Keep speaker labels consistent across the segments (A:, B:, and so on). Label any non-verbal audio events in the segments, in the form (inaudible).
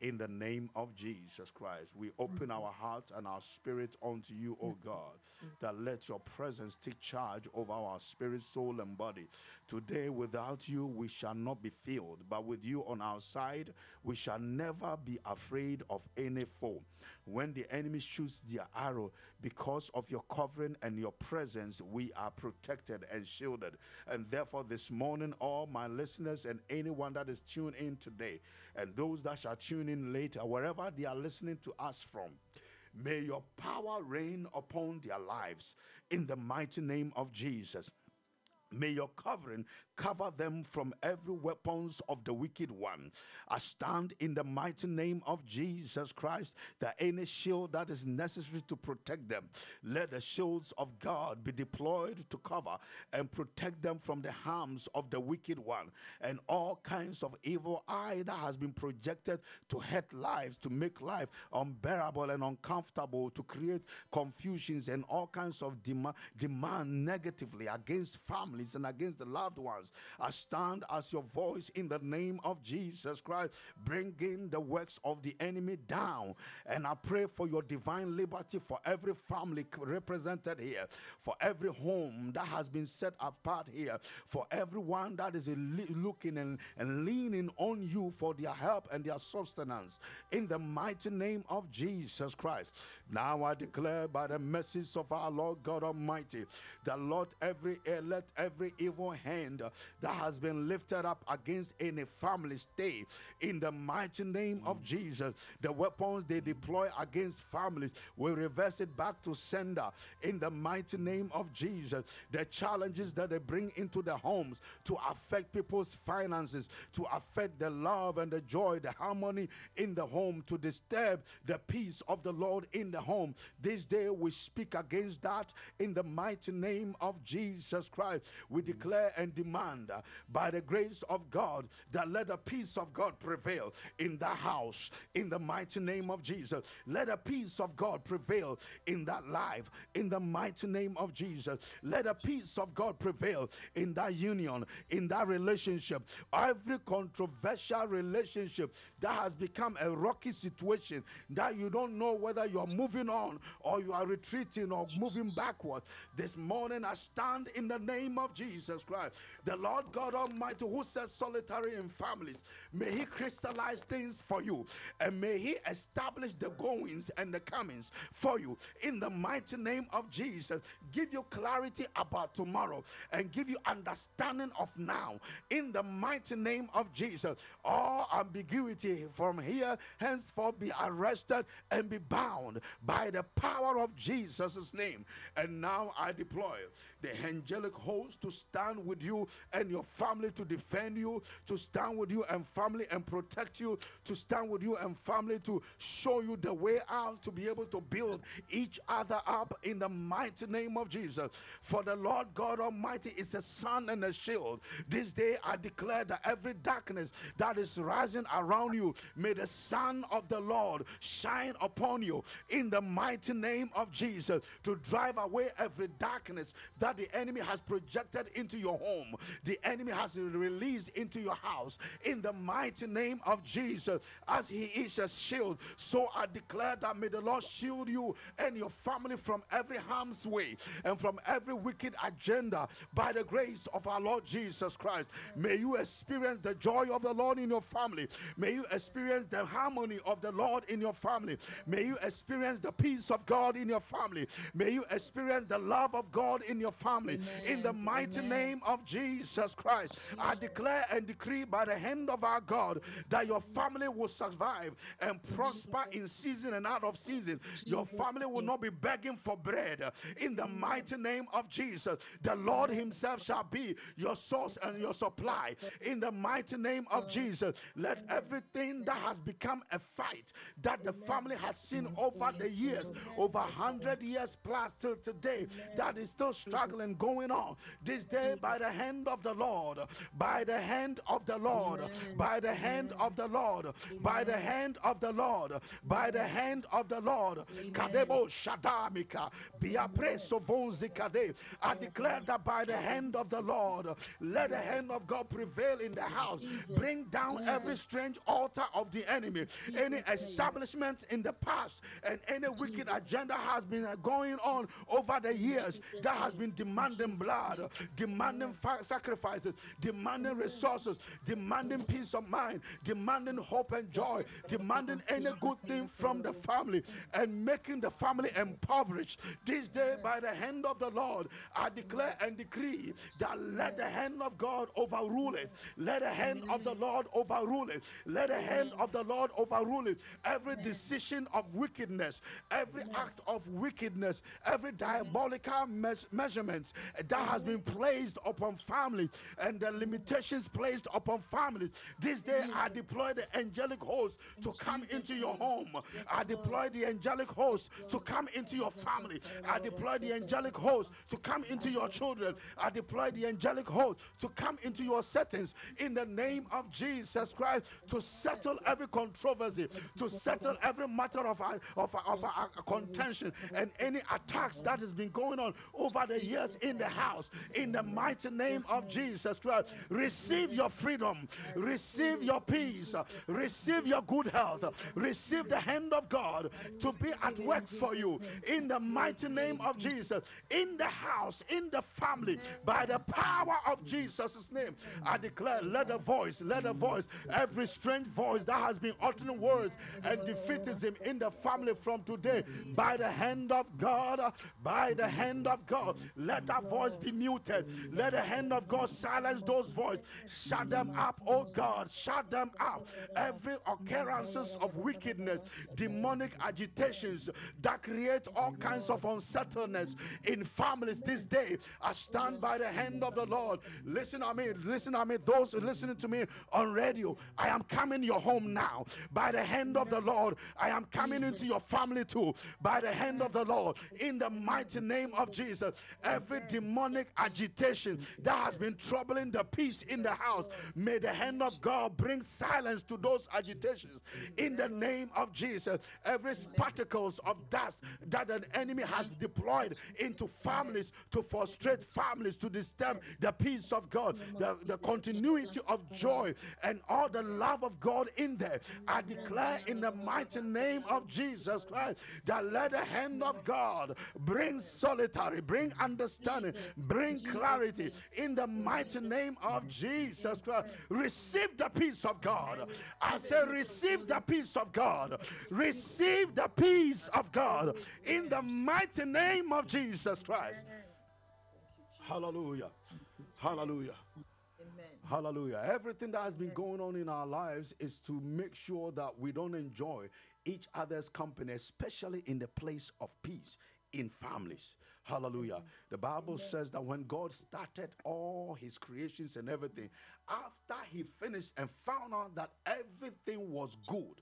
A: in the name of Jesus Christ. We open our hearts and our spirit unto you, O God, that let your presence take charge over our spirit, soul, and body. Today, without you, we shall not be filled, but with you on our side, we shall never be afraid of any foe. When the enemy shoots their arrow, because of your covering and your presence, we are protected and shielded. And therefore, this morning, all my listeners and anyone that is tuned in today, and those that shall tune in later, wherever they are listening to us from, may your power reign upon their lives in the mighty name of Jesus. May your covering cover them from every weapons of the wicked one. I stand in the mighty name of Jesus Christ that any shield that is necessary to protect them, let the shields of God be deployed to cover and protect them from the harms of the wicked one and all kinds of evil eye that has been projected to hurt lives, to make life unbearable and uncomfortable, to create confusions and all kinds of demand, demand negatively against families and against the loved ones. I stand as your voice in the name of Jesus Christ, bringing the works of the enemy down. And I pray for your divine liberty for every family represented here, for every home that has been set apart here, for everyone that is looking and, and leaning on you for their help and their sustenance. In the mighty name of Jesus Christ. Now I declare by the message of our Lord God Almighty, that Lord, every let every evil hand that has been lifted up against any family stay in the mighty name of Jesus. The weapons they deploy against families will reverse it back to sender in the mighty name of Jesus. The challenges that they bring into the homes to affect people's finances, to affect the love and the joy, the harmony in the home, to disturb the peace of the Lord in the home. This day we speak against that in the mighty name of Jesus Christ we declare and demand by the grace of God that let the peace of God prevail in that house in the mighty name of Jesus. Let the peace of God prevail in that life in the mighty name of Jesus. Let the peace of God prevail in that union, in that relationship. Every controversial relationship that has become a rocky situation that you don't know whether you are moving on or you are retreating or moving backwards. This morning I stand in the name of Jesus Christ, the Lord God Almighty, who says solitary in families, may He crystallize things for you and may He establish the goings and the comings for you in the mighty name of Jesus. Give you clarity about tomorrow and give you understanding of now in the mighty name of Jesus. All ambiguity from here henceforth be arrested and be bound by the power of Jesus' name. And now I deploy the angelic host to stand with you and your family to defend you, to stand with you and family and protect you, to stand with you and family to show you the way out, to be able to build each other up in the mighty name of Jesus. For the Lord God Almighty is a sun and a shield. This day I declare that every darkness that is rising around you, may the sun of the Lord shine upon you in the mighty name of Jesus to drive away every darkness that the enemy has projected projected into your home, the enemy has released into your house in the mighty name of Jesus. As he is a shield, so I declare that may the Lord shield you and your family from every harm's way and from every wicked agenda by the grace of our Lord Jesus Christ. May you experience the joy of the Lord in your family. May you experience the harmony of the Lord in your family. May you experience the peace of God in your family. May you experience the love of God in your family. Amen. In the mighty Amen. name of Jesus Christ. I declare and decree by the hand of our God that your family will survive and prosper in season and out of season. Your family will not be begging for bread. In the mighty name of Jesus, the Lord Himself shall be your source and your supply. In the mighty name of Jesus, let everything that has become a fight that the family has seen over the years, over 100 years plus till today, that is still struggling, going on. This day, by the hand of the Lord, by the hand of the Lord, by the hand of the Lord, by the hand of the Lord, by the hand of the Lord. Kadebo Shadamika, Biapreso Vonzikade. I declare that by the hand of the Lord, let the hand of God prevail in the house. Bring down every strange altar of the enemy, any establishment in the past, and any wicked agenda has been going on over the years that has been demanding blood, demanding sacrifices, demanding resources, demanding peace of mind, demanding hope and joy, demanding any good thing from the family, and making the family impoverished. This day, by the hand of the Lord, I declare and decree that let the hand of God overrule it. Let the hand of the Lord overrule it. Let the hand of the Lord overrule it. Every decision of wickedness, every act of wickedness, every diabolical me- measurements that has been placed upon families and the limitations placed upon families. This day I deploy the angelic host to come into your home. I deploy the angelic host to come into your family. I deploy the angelic host to come into your children. I deploy the angelic host to come into your settings in the name of Jesus Christ to settle every controversy, to settle every matter of, of, of, of contention and any attacks that has been going on over the years in the house. In the mighty name of Jesus Christ, receive your freedom, receive your peace, receive your good health, receive the hand of God to be at work for you. In the mighty name of Jesus, in the house, in the family, by the power of Jesus' name, I declare, let a voice, let a voice, every strange voice that has been uttering words and defeatism in the family from today, by the hand of God, by the hand of God, let that voice be muted. Let the hand of God silence those voices. Shut them up, oh God, shut them up. Every occurrences of wickedness, demonic agitations that create all kinds of unsettledness in families this day. I stand by the hand of the Lord. Listen to me, listen to me. Those listening to me on radio, I am coming your home now. By the hand of the Lord, I am coming into your family too. By the hand of the Lord, in the mighty name of Jesus, every demonic agitation that has been troubling the peace in the house, may the hand of God bring silence to those agitations. In the name of Jesus, every particles of dust that an enemy has deployed into families to frustrate families, to disturb the peace of God, the, the continuity of joy, and all the love of God in there. I declare in the mighty name of Jesus Christ that let the hand of God bring solitary, bring understanding, bring clarity in the mighty name of Jesus Christ. Receive the peace of God. I say, receive the peace of God. Receive the peace of God in the mighty name of Jesus Christ. Hallelujah. Hallelujah. Hallelujah. Everything that has been going on in our lives is to make sure that we don't enjoy each other's company, especially in the place of peace in families. Hallelujah. The Bible says that when God started all his creations and everything, after he finished and found out that everything was good,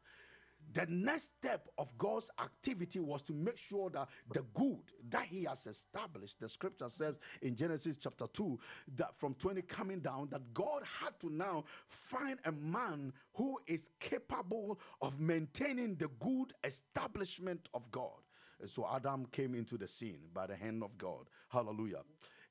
A: the next step of God's activity was to make sure that the good that He has established, the scripture says in Genesis chapter 2, that from 20 coming down, that God had to now find a man who is capable of maintaining the good establishment of God. So Adam came into the scene by the hand of God. Hallelujah.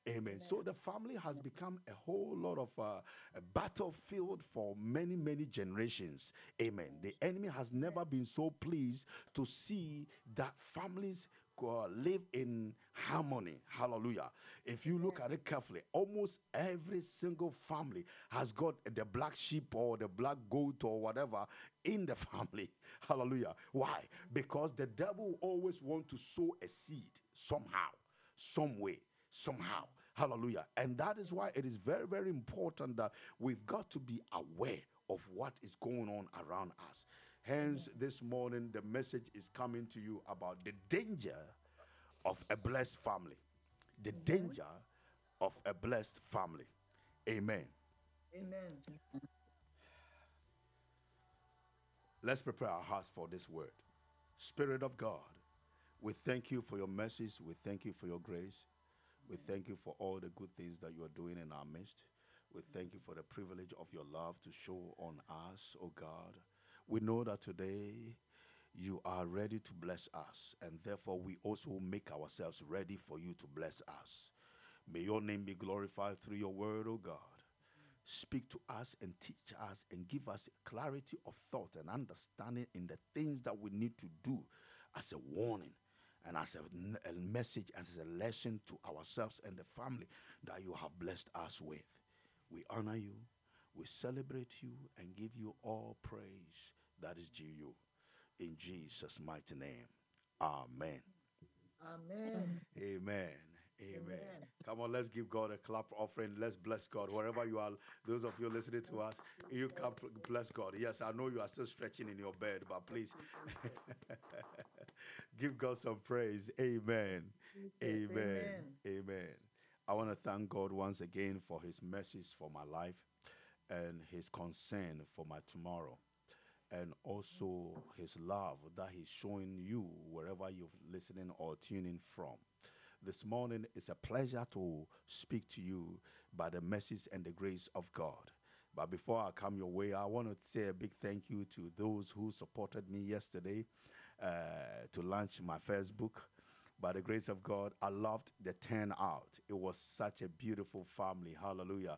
A: Amen. So the family has become a whole lot of uh, a battlefield for many, many generations. Amen. The enemy has never been so pleased to see that families live in harmony. Hallelujah. If you look at it carefully, almost every single family has got the black sheep or the black goat or whatever in the (laughs) family. Hallelujah. Why? Because the devil always wants to sow a seed somehow, some way, somehow. Hallelujah. And that is why it is very, very important that we've got to be aware of what is going on around us. Hence, this morning, the message is coming to you about the danger of a blessed family. The danger of a blessed family. Amen.
B: Amen.
A: Let's prepare our hearts for this word. Spirit of God, we thank you for your mercies. We thank you for your grace. We thank you for all the good things that you are doing in our midst. We thank you for the privilege of your love to show on us, oh God. We know that today you are ready to bless us, and therefore we also make ourselves ready for you to bless us. May your name be glorified through your word, oh God. Speak to us and teach us and give us clarity of thought and understanding in the things that we need to do as a warning and as a, a message, as a lesson to ourselves and the family that you have blessed us with. We honor you, we celebrate you, and give you all praise that is due you. In Jesus' mighty name. Amen.
B: Amen.
A: Amen. Amen.
B: Amen.
A: Come on, let's give God a clap offering. Let's bless God. Wherever you are, those of you listening to us, you can bless God. Yes, I know you are still stretching in your bed, but please (laughs) give God some praise. Amen.
B: Jesus,
A: Amen. Amen. I want to thank God once again for his mercies for my life and his concern for my tomorrow and also his love that he's showing you wherever you're listening or tuning from. This morning it's a pleasure to speak to you by the message and the grace of God. But before I come your way, I want to say a big thank you to those who supported me yesterday uh, to launch my first book. By the grace of God, I loved the turnout. It was such a beautiful family. Hallelujah.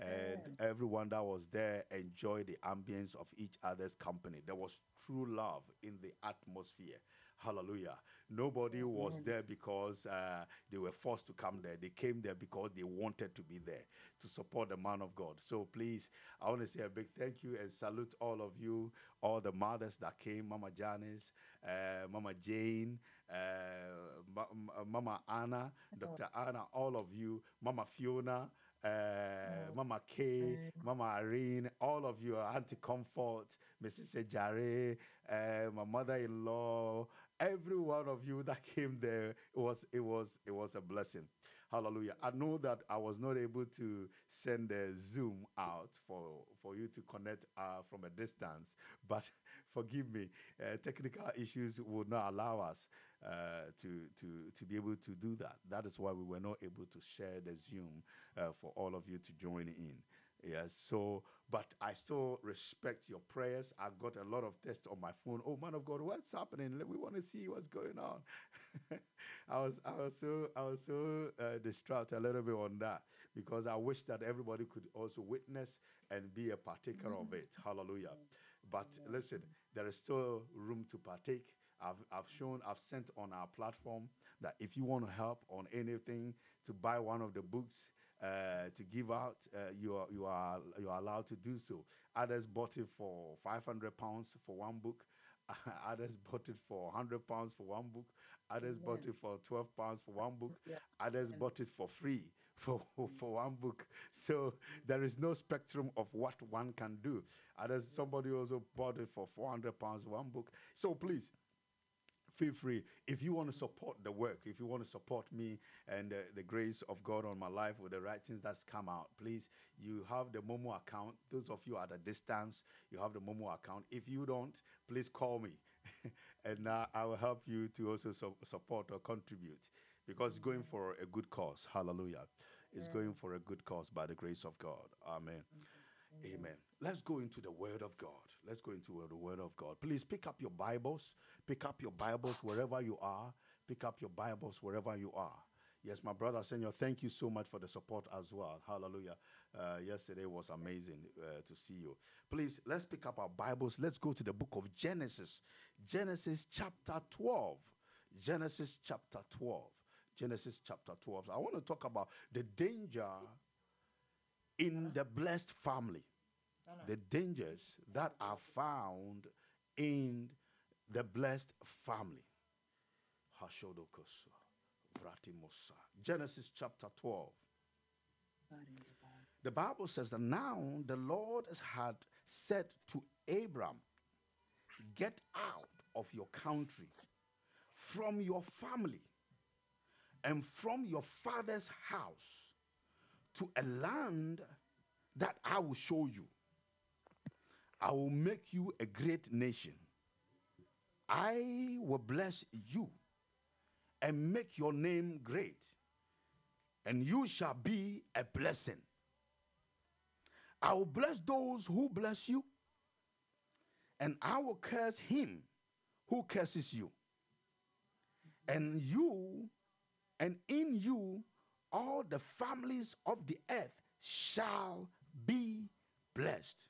A: And everyone that was there enjoyed the ambience of each other's company. There was true love in the atmosphere. Hallelujah. Nobody was there because uh, they were forced to come there. They came there because they wanted to be there to support the man of God. So please, I want to say a big thank you and salute all of you, all the mothers that came Mama Janice, uh, Mama Jane, uh, Ma- Ma- Mama Anna, Dr. Anna, all of you, Mama Fiona. Uh, Mama Kay, Mama Irene, all of you, Auntie Comfort, Mrs. Ejare, uh, my mother-in-law, every one of you that came there, it was it was it was a blessing. Hallelujah. I know that I was not able to send the Zoom out for, for you to connect uh, from a distance, but (laughs) forgive me, uh, technical issues would not allow us uh, to, to, to be able to do that. That is why we were not able to share the Zoom uh, for all of you to join in. Yes, so, but I still respect your prayers. I got a lot of tests on my phone. Oh, man of God, what's happening? We want to see what's going on. (laughs) I was, I was so, I was so uh, distraught a little bit on that because I wish that everybody could also witness and be a partaker of it. Hallelujah. But listen, there is still room to partake. I've, I've shown, I've sent on our platform that if you want to help on anything, to buy one of the books, uh, to give out, uh, you are you are you are allowed to do so. Others bought it for 500 (laughs) pounds for one book. Others bought it for 100 pounds for one book. Others bought it for 12 pounds for one book.
B: Yeah.
A: Others bought it for free (laughs) for for one book. So there is no spectrum of what one can do. Others somebody also bought it for 400 pounds one book. So please feel free. If you want to support the work, if you want to support me and uh, the grace of God on my life with the writings that's come out, please, you have the Momo account. Those of you at a distance, you have the Momo account. If you don't, please call me (laughs) and uh, I will help you to also su- support or contribute because it's going for a good cause. Hallelujah. It's going for a good cause by the grace of God. Amen. Amen. Let's go into the Word of God. Let's go into the Word of God. Please pick up your Bibles. Pick up your Bibles wherever you are. Pick up your Bibles wherever you are. Yes, my brother Senor, thank you so much for the support as well. Hallelujah. Uh, yesterday was amazing uh, to see you. Please, let's pick up our Bibles. Let's go to the book of Genesis. Genesis chapter 12. Genesis chapter 12. Genesis chapter 12. I want to talk about the danger in the blessed family, the dangers that are found in the blessed family. Hashodokoso, Vratimosa. Genesis chapter 12. The Bible says that now the Lord had said to Abram, Get out of your country, from your family, and from your father's house to a land that I will show you. I will make you a great nation. I will bless you and make your name great, and you shall be a blessing. I will bless those who bless you, and I will curse him who curses you. And you, and in you, all the families of the earth shall be blessed.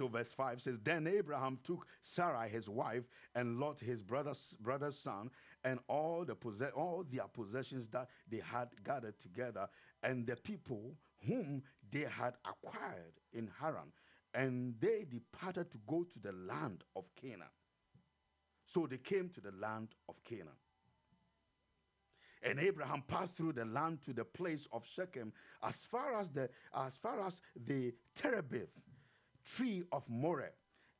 A: So verse 5 says, Then Abraham took Sarai his wife and Lot his brother's brother's son and all the possess- all their possessions that they had gathered together and the people whom they had acquired in Haran and they departed to go to the land of Canaan. So they came to the land of Canaan. And Abraham passed through the land to the place of Shechem as far as the as far as the terebinth tree of Moreh,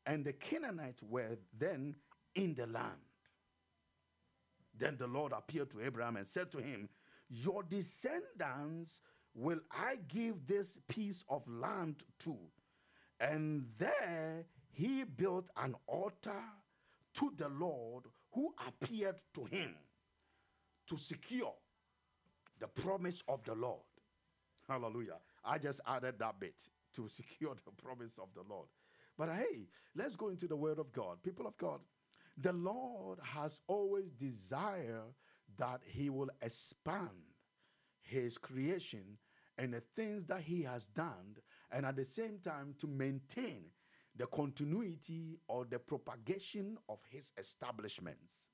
A: and the Canaanites were then in the land. Then the Lord appeared to Abraham and said to him, Your descendants will I give this piece of land to. And there he built an altar to the Lord who appeared to him to secure the promise of the Lord. Hallelujah. I just added that bit to (laughs) secure the promise of the Lord. But hey, let's go into the word of God. People of God, the Lord has always desired that he will expand his creation and the things that he has done and at the same time to maintain the continuity or the propagation of his establishments.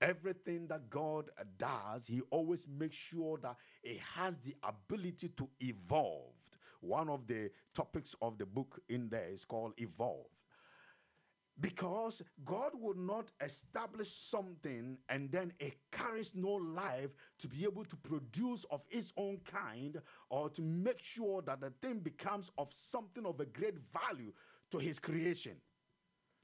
A: Everything that God does, He always makes sure that it has the ability to evolve. One of the topics of the book in there is called Evolve. Because God would not establish something and then it carries no life to be able to produce of its own kind or to make sure that the thing becomes of something of a great value to his creation.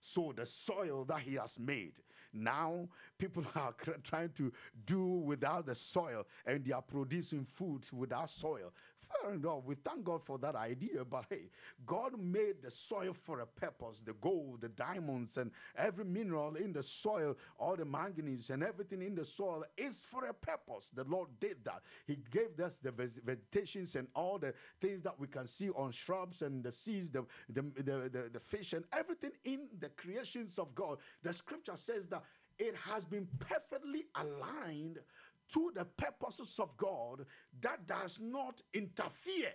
A: So, the soil that he has made, now people (laughs) are trying to do without the soil and they are producing food without soil. Fair enough. We thank God for that idea, but hey, God made the soil for a purpose the gold, the diamonds, and every mineral in the soil, all the manganese and everything in the soil is for a purpose. The Lord did that. He gave us the vegetations and all the things that we can see on shrubs and the seeds, the, the, the, the, the fish, and everything in the creations of God. The scripture says that it has been perfectly aligned to the purposes of God that does not interfere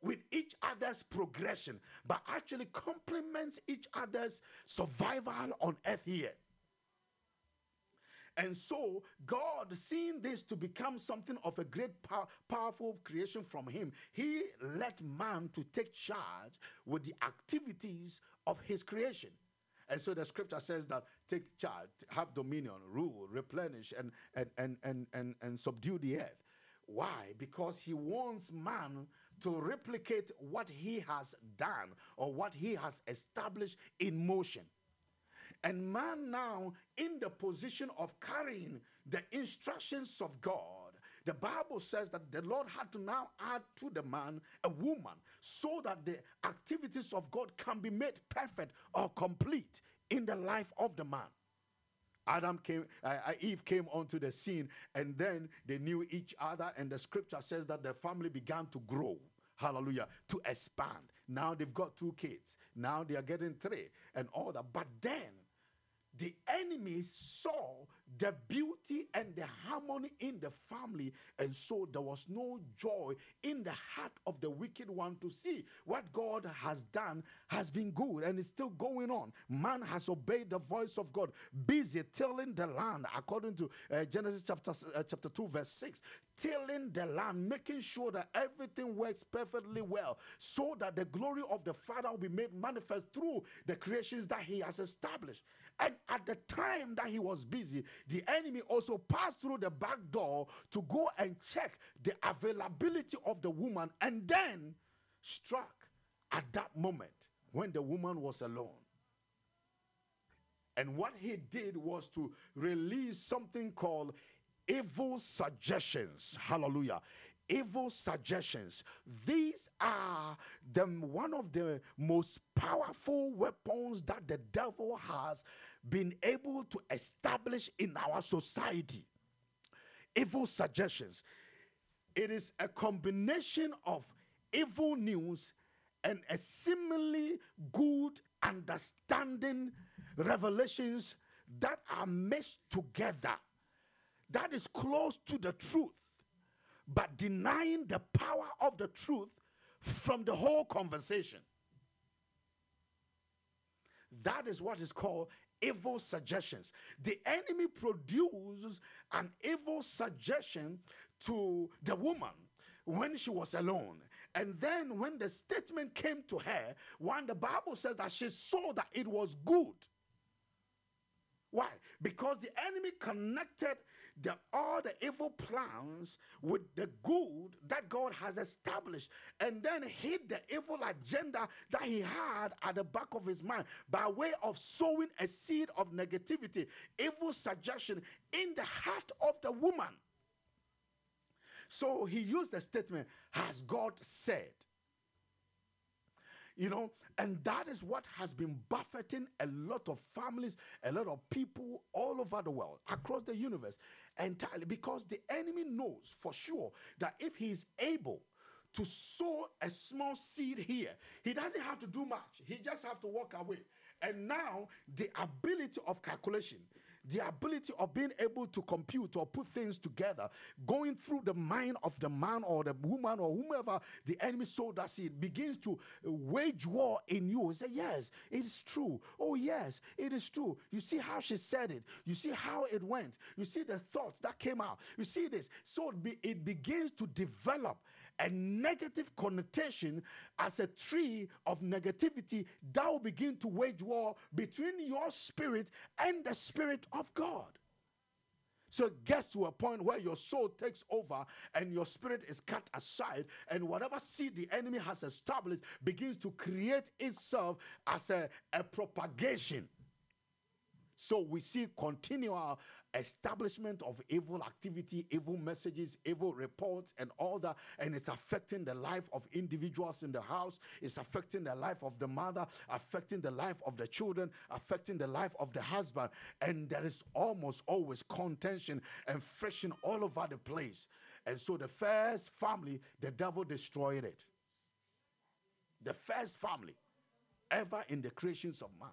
A: with each other's progression, but actually complements each other's survival on earth here. And so, God, seeing this to become something of a great, pow- powerful creation from Him, He let man to take charge with the activities of His creation. And so the scripture says that take charge, have dominion, rule, replenish, and, and, and, and, and, and subdue the earth. Why? Because he wants man to replicate what he has done or what he has established in motion. And man now in the position of carrying the instructions of God. The Bible says that the Lord had to now add to the man a woman so that the activities of God can be made perfect or complete in the life of the man. Adam came, uh, uh, Eve came onto the scene, and then they knew each other. And the scripture says that the family began to grow. Hallelujah. To expand. Now they've got two kids. Now they are getting three and all that. But then the enemy saw the beauty and the harmony in the family, and so there was no joy in the heart of the wicked one to see what God has done has been good and it's still going on. Man has obeyed the voice of God, busy tilling the land, according to uh, Genesis chapter, uh, chapter 2, verse 6. Tilling the land, making sure that everything works perfectly well, so that the glory of the Father will be made manifest through the creations that He has established. And at the time that he was busy, the enemy also passed through the back door to go and check the availability of the woman and then struck at that moment when the woman was alone. And what he did was to release something called evil suggestions. Hallelujah. evil suggestions. These are the one of the most powerful weapons that the devil has been able to establish in our society. Evil suggestions. It is a combination of evil news and a seemingly good understanding revelations that are mixed together that is close to the truth but denying the power of the truth from the whole conversation that is what is called evil suggestions the enemy produces an evil suggestion to the woman when she was alone and then when the statement came to her, when the Bible says that she saw that it was good. Why? Because the enemy connected the, all the evil plans with the good that God has established and then hid the evil agenda that he had at the back of his mind by way of sowing a seed of negativity, evil suggestion in the heart of the woman. So he used the statement, Has God said? You know, and that is what has been buffeting a lot of families, a lot of people all over the world, across the universe, entirely because the enemy knows for sure that if he is able to sow a small seed here, he doesn't have to do much. He just have to walk away. And now the ability of calculation, the ability of being able to compute or put things together, going through the mind of the man or the woman or whomever the enemy sow that seed begins to wage war in you. Say, yes, it is true. Oh, yes, it is true. You see how she said it. You see how it went. You see the thoughts that came out. You see this. So it, be, it begins to develop a negative connotation as a tree of negativity that will begin to wage war between your spirit and the spirit of God. So it gets to a point where your soul takes over and your spirit is cut aside, and whatever seed the enemy has established begins to create itself as a, a propagation. So we see continual establishment of evil activity, evil messages, evil reports, and all that. And it's affecting the life of individuals in the house, it's affecting the life of the mother, affecting the life of the children, affecting the life of the husband. And there is almost always contention and friction all over the place. And so the first family, the devil destroyed it. The first family ever in the creations of man,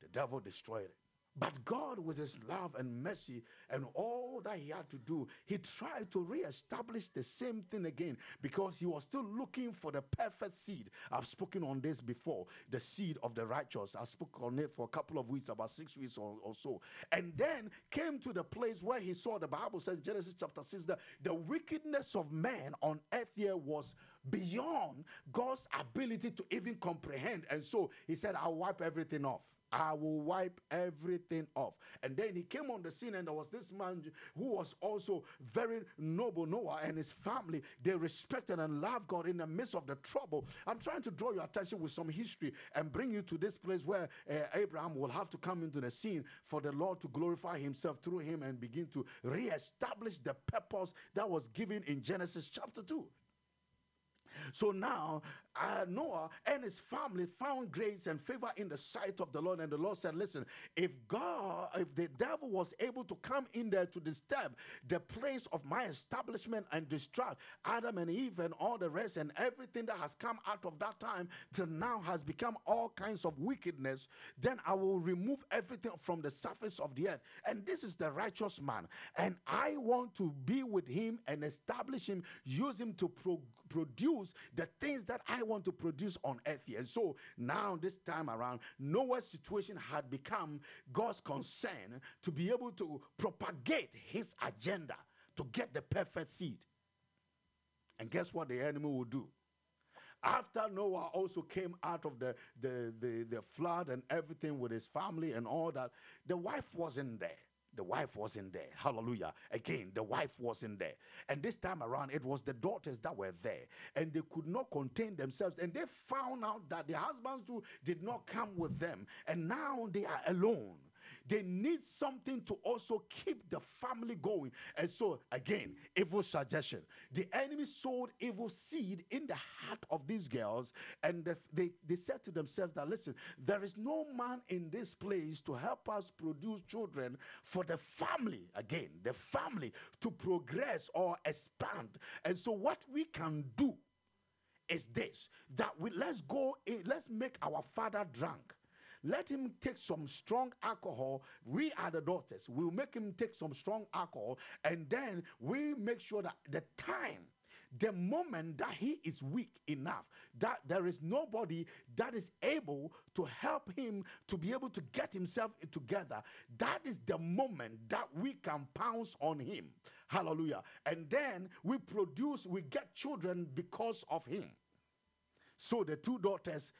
A: the devil destroyed it. But God, with his love and mercy and all that he had to do, he tried to re-establish the same thing again because he was still looking for the perfect seed. I've spoken on this before the seed of the righteous. I spoke on it for a couple of weeks, about six weeks or, or so. And then came to the place where he saw the Bible says, Genesis chapter 6, that the wickedness of man on earth here was beyond God's ability to even comprehend. And so he said, I'll wipe everything off. I will wipe everything off. And then he came on the scene, and there was this man who was also very noble, Noah, and his family. They respected and loved God in the midst of the trouble. I'm trying to draw your attention with some history and bring you to this place where uh, Abraham will have to come into the scene for the Lord to glorify himself through him and begin to re-establish the purpose that was given in Genesis chapter 2. So now uh, Noah and his family found grace and favor in the sight of the Lord. And the Lord said, Listen, if God, if the devil was able to come in there to disturb the place of my establishment and distract Adam and Eve and all the rest and everything that has come out of that time till now has become all kinds of wickedness, then I will remove everything from the surface of the earth. And this is the righteous man. And I want to be with him and establish him, use him to pro- produce the things that I want to produce on earth here. And so now, this time around, Noah's situation had become God's concern to be able to propagate his agenda to get the perfect seed. And guess what the enemy will do? After Noah also came out of the, the, the, the flood and everything with his family and all that, the wife wasn't there. The wife wasn't there. Hallelujah. Again, the wife wasn't there. And this time around, it was the daughters that were there. And they could not contain themselves. And they found out that the husbands too did not come with them. And now they are alone. They need something to also keep the family going. And so, again, evil suggestion. The enemy sowed evil seed in the heart of these girls, and the, they, they said to themselves that, listen, there is no man in this place to help us produce children for the family, again, the family to progress or expand. And so, what we can do is this that we let's go eh, let's make our father drunk let him take some strong alcohol. We are the daughters. We'll make him take some strong alcohol, and then we make sure that the time the moment that he is weak enough, that there is nobody that is able to help him to be able to get himself together, that is the moment that we can pounce on him. Hallelujah. And then we produce, we get children because of him. So the two daughters,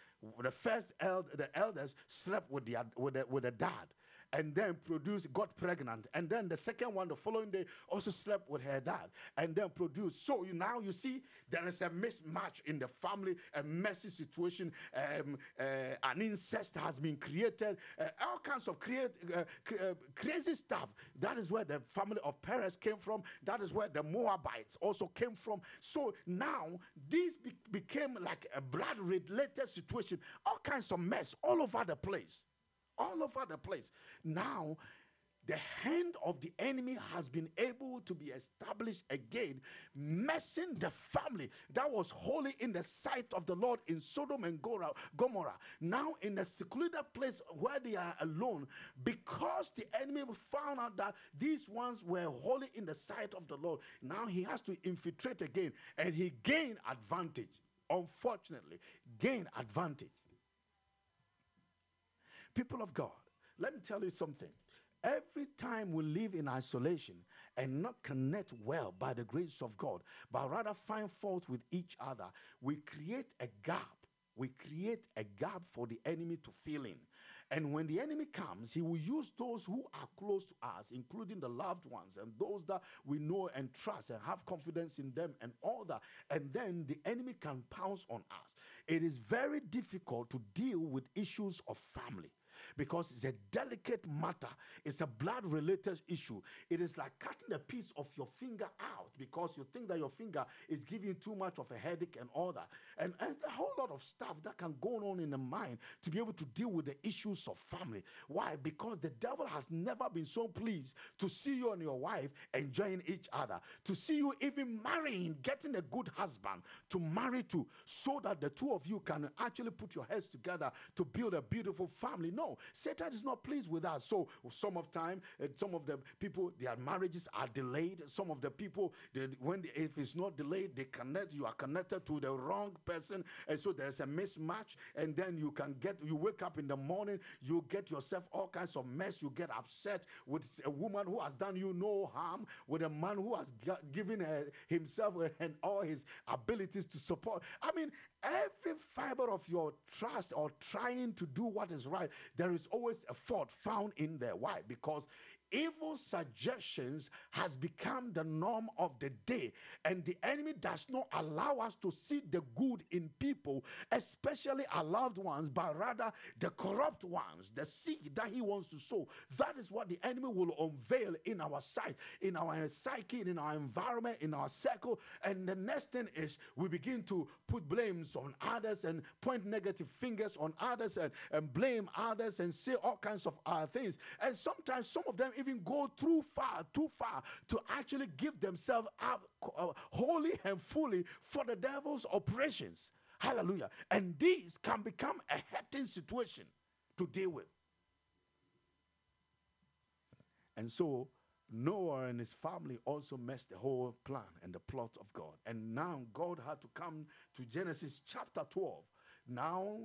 A: the first eld- the elders slept with the, with the, with the dad and then produced, got pregnant. And then the second one, the following day, also slept with her dad and then produced. So you, now you see there is a mismatch in the family, a messy situation, um, uh, an incest has been created, uh, all kinds of create, uh, uh, crazy stuff. That is where the family of Perez came from. That is where the Moabites also came from. So now this be- became like a blood related situation, all kinds of mess all over the place all over the place. Now, the hand of the enemy has been able to be established again, messing the family that was holy in the sight of the Lord in Sodom and Gomorrah. Now, in a secluded place where they are alone, because the enemy found out that these ones were holy in the sight of the Lord, now he has to infiltrate again and he gained advantage. Unfortunately, gain advantage. People of God, let me tell you something. Every time we live in isolation and not connect well by the grace of God, but rather find fault with each other, we create a gap. We create a gap for the enemy to fill in. And when the enemy comes, he will use those who are close to us, including the loved ones and those that we know and trust and have confidence in them and all that. And then the enemy can pounce on us. It is very difficult to deal with issues of family because it's a delicate matter. It's a blood related issue. It is like cutting a piece of your finger out because you think that your finger is giving too much of a headache and all that. And, and a whole lot of stuff that can go on in the mind to be able to deal with the issues of family. Why? Because the devil has never been so pleased to see you and your wife enjoying each other, to see you even marrying, getting a good husband to marry to, so that the two of you can actually put your heads together to build a beautiful family. No, Satan is not pleased with us. So some of time, uh, some of the people, their marriages are delayed. Some of the people, they, when they, if it's not delayed, they connect. You are connected to the wrong person, and so there's a mismatch. And then you can get, you wake up in the morning, you get yourself all kinds of mess. You get upset with a woman who has done you no harm, with a man who has given uh, himself and all his abilities to support. I mean, every fiber of your trust or trying to do what is right, there is always a fault found in there. Why? Because evil suggestions has become the norm of the day and the enemy does not allow us to see the good in people especially our loved ones but rather the corrupt ones the seed that he wants to sow. That is what the enemy will unveil in our sight in our psyche in our environment in our circle. And the next thing is we begin to put blames on others and point negative fingers on others and, and blame others and say all kinds of other things. And sometimes some of them even go too far, too far to actually give themselves up uh, wholly and fully for the devil's operations. Hallelujah. And this can become a hurting situation to deal with. And so Noah and his family also messed the whole plan and the plot of God. And now God had to come to Genesis chapter 12. Now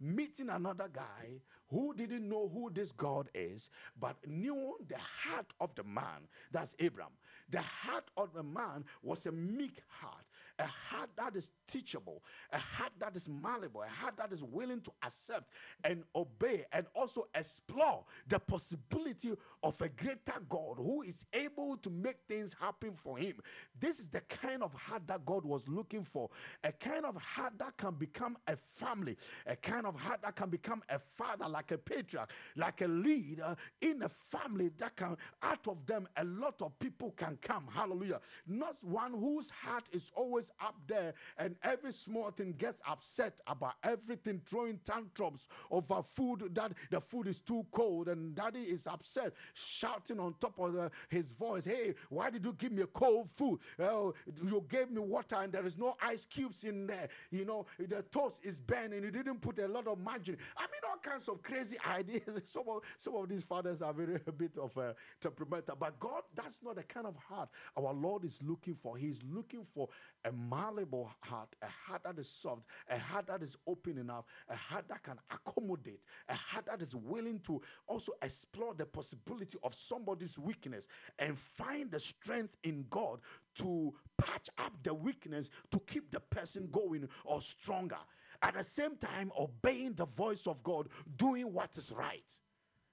A: meeting another guy who didn't know who this God is, but knew the heart of the man. That's Abraham. The heart of the man was a meek heart. A heart that is teachable, a heart that is malleable, a heart that is willing to accept and obey and also explore the possibility of a greater God who is able to make things happen for him. This is the kind of heart that God was looking for, a kind of heart that can become a family, a kind of heart that can become a father, like a patriarch, like a leader in a family that can, out of them, a lot of people can come. Hallelujah. Not one whose heart is always up there and every small thing gets upset about everything, throwing tantrums over food that the food is too cold and daddy is upset, shouting on top of the, his voice, Hey, why did you give me a cold food? Oh, you gave me water and there is no ice cubes in there. You know, the toast is burning. You didn't put a lot of margarine. I mean, all kinds of crazy (laughs) ideas. Some of, some of these fathers are very a bit of a temperamental, but God, that's not the kind of heart our Lord is looking for. He's looking for a malleable heart, a heart that is soft, a heart that is open enough, a heart that can accommodate, a heart that is willing to also explore the possibility of somebody's weakness and find the strength in God to patch up the weakness to keep the person going or stronger. At the same time, obeying the voice of God, doing what is right.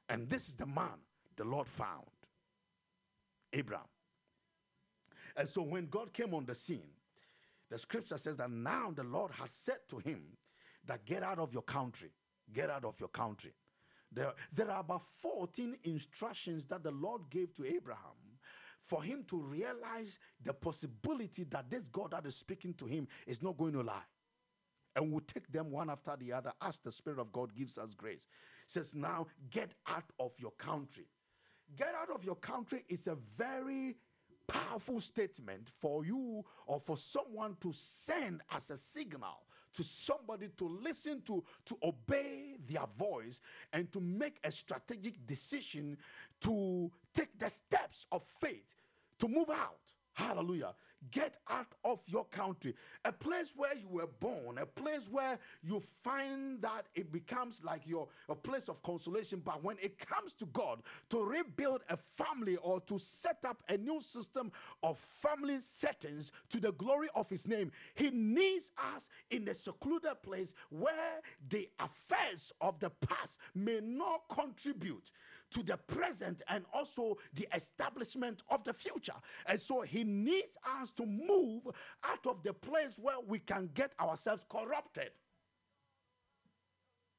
A: And this is the man the Lord found Abraham. And so when God came on the scene, the scripture says that now the Lord has said to him that get out of your country, get out of your country. There, there are about 14 instructions that the Lord gave to Abraham for him to realize the possibility that this God that is speaking to him is not going to lie. And we'll take them one after the other as the Spirit of God gives us grace. says, Now get out of your country. Get out of your country is a very powerful statement for you or for someone to send as a signal to somebody to listen to, to obey their voice, and to make a strategic decision to take the steps of faith to move out. Hallelujah. Get out of your country, a place where you were born, a place where you find that it becomes like your a place of consolation. But when it comes to God to rebuild a family or to set up a new system of family settings to the glory of His name, He needs us in a secluded place where the affairs of the past may not contribute to the present and also the establishment of the future. And so he needs us to move out of the place where we can get ourselves corrupted.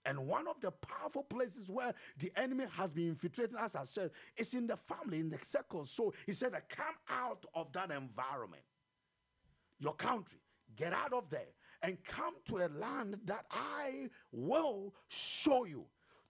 A: And one of the powerful places where the enemy has been infiltrating, as I said, is in the family, in the circle. So he said, uh, Come out of that environment, your country, get out of there, and come to a land that I will show you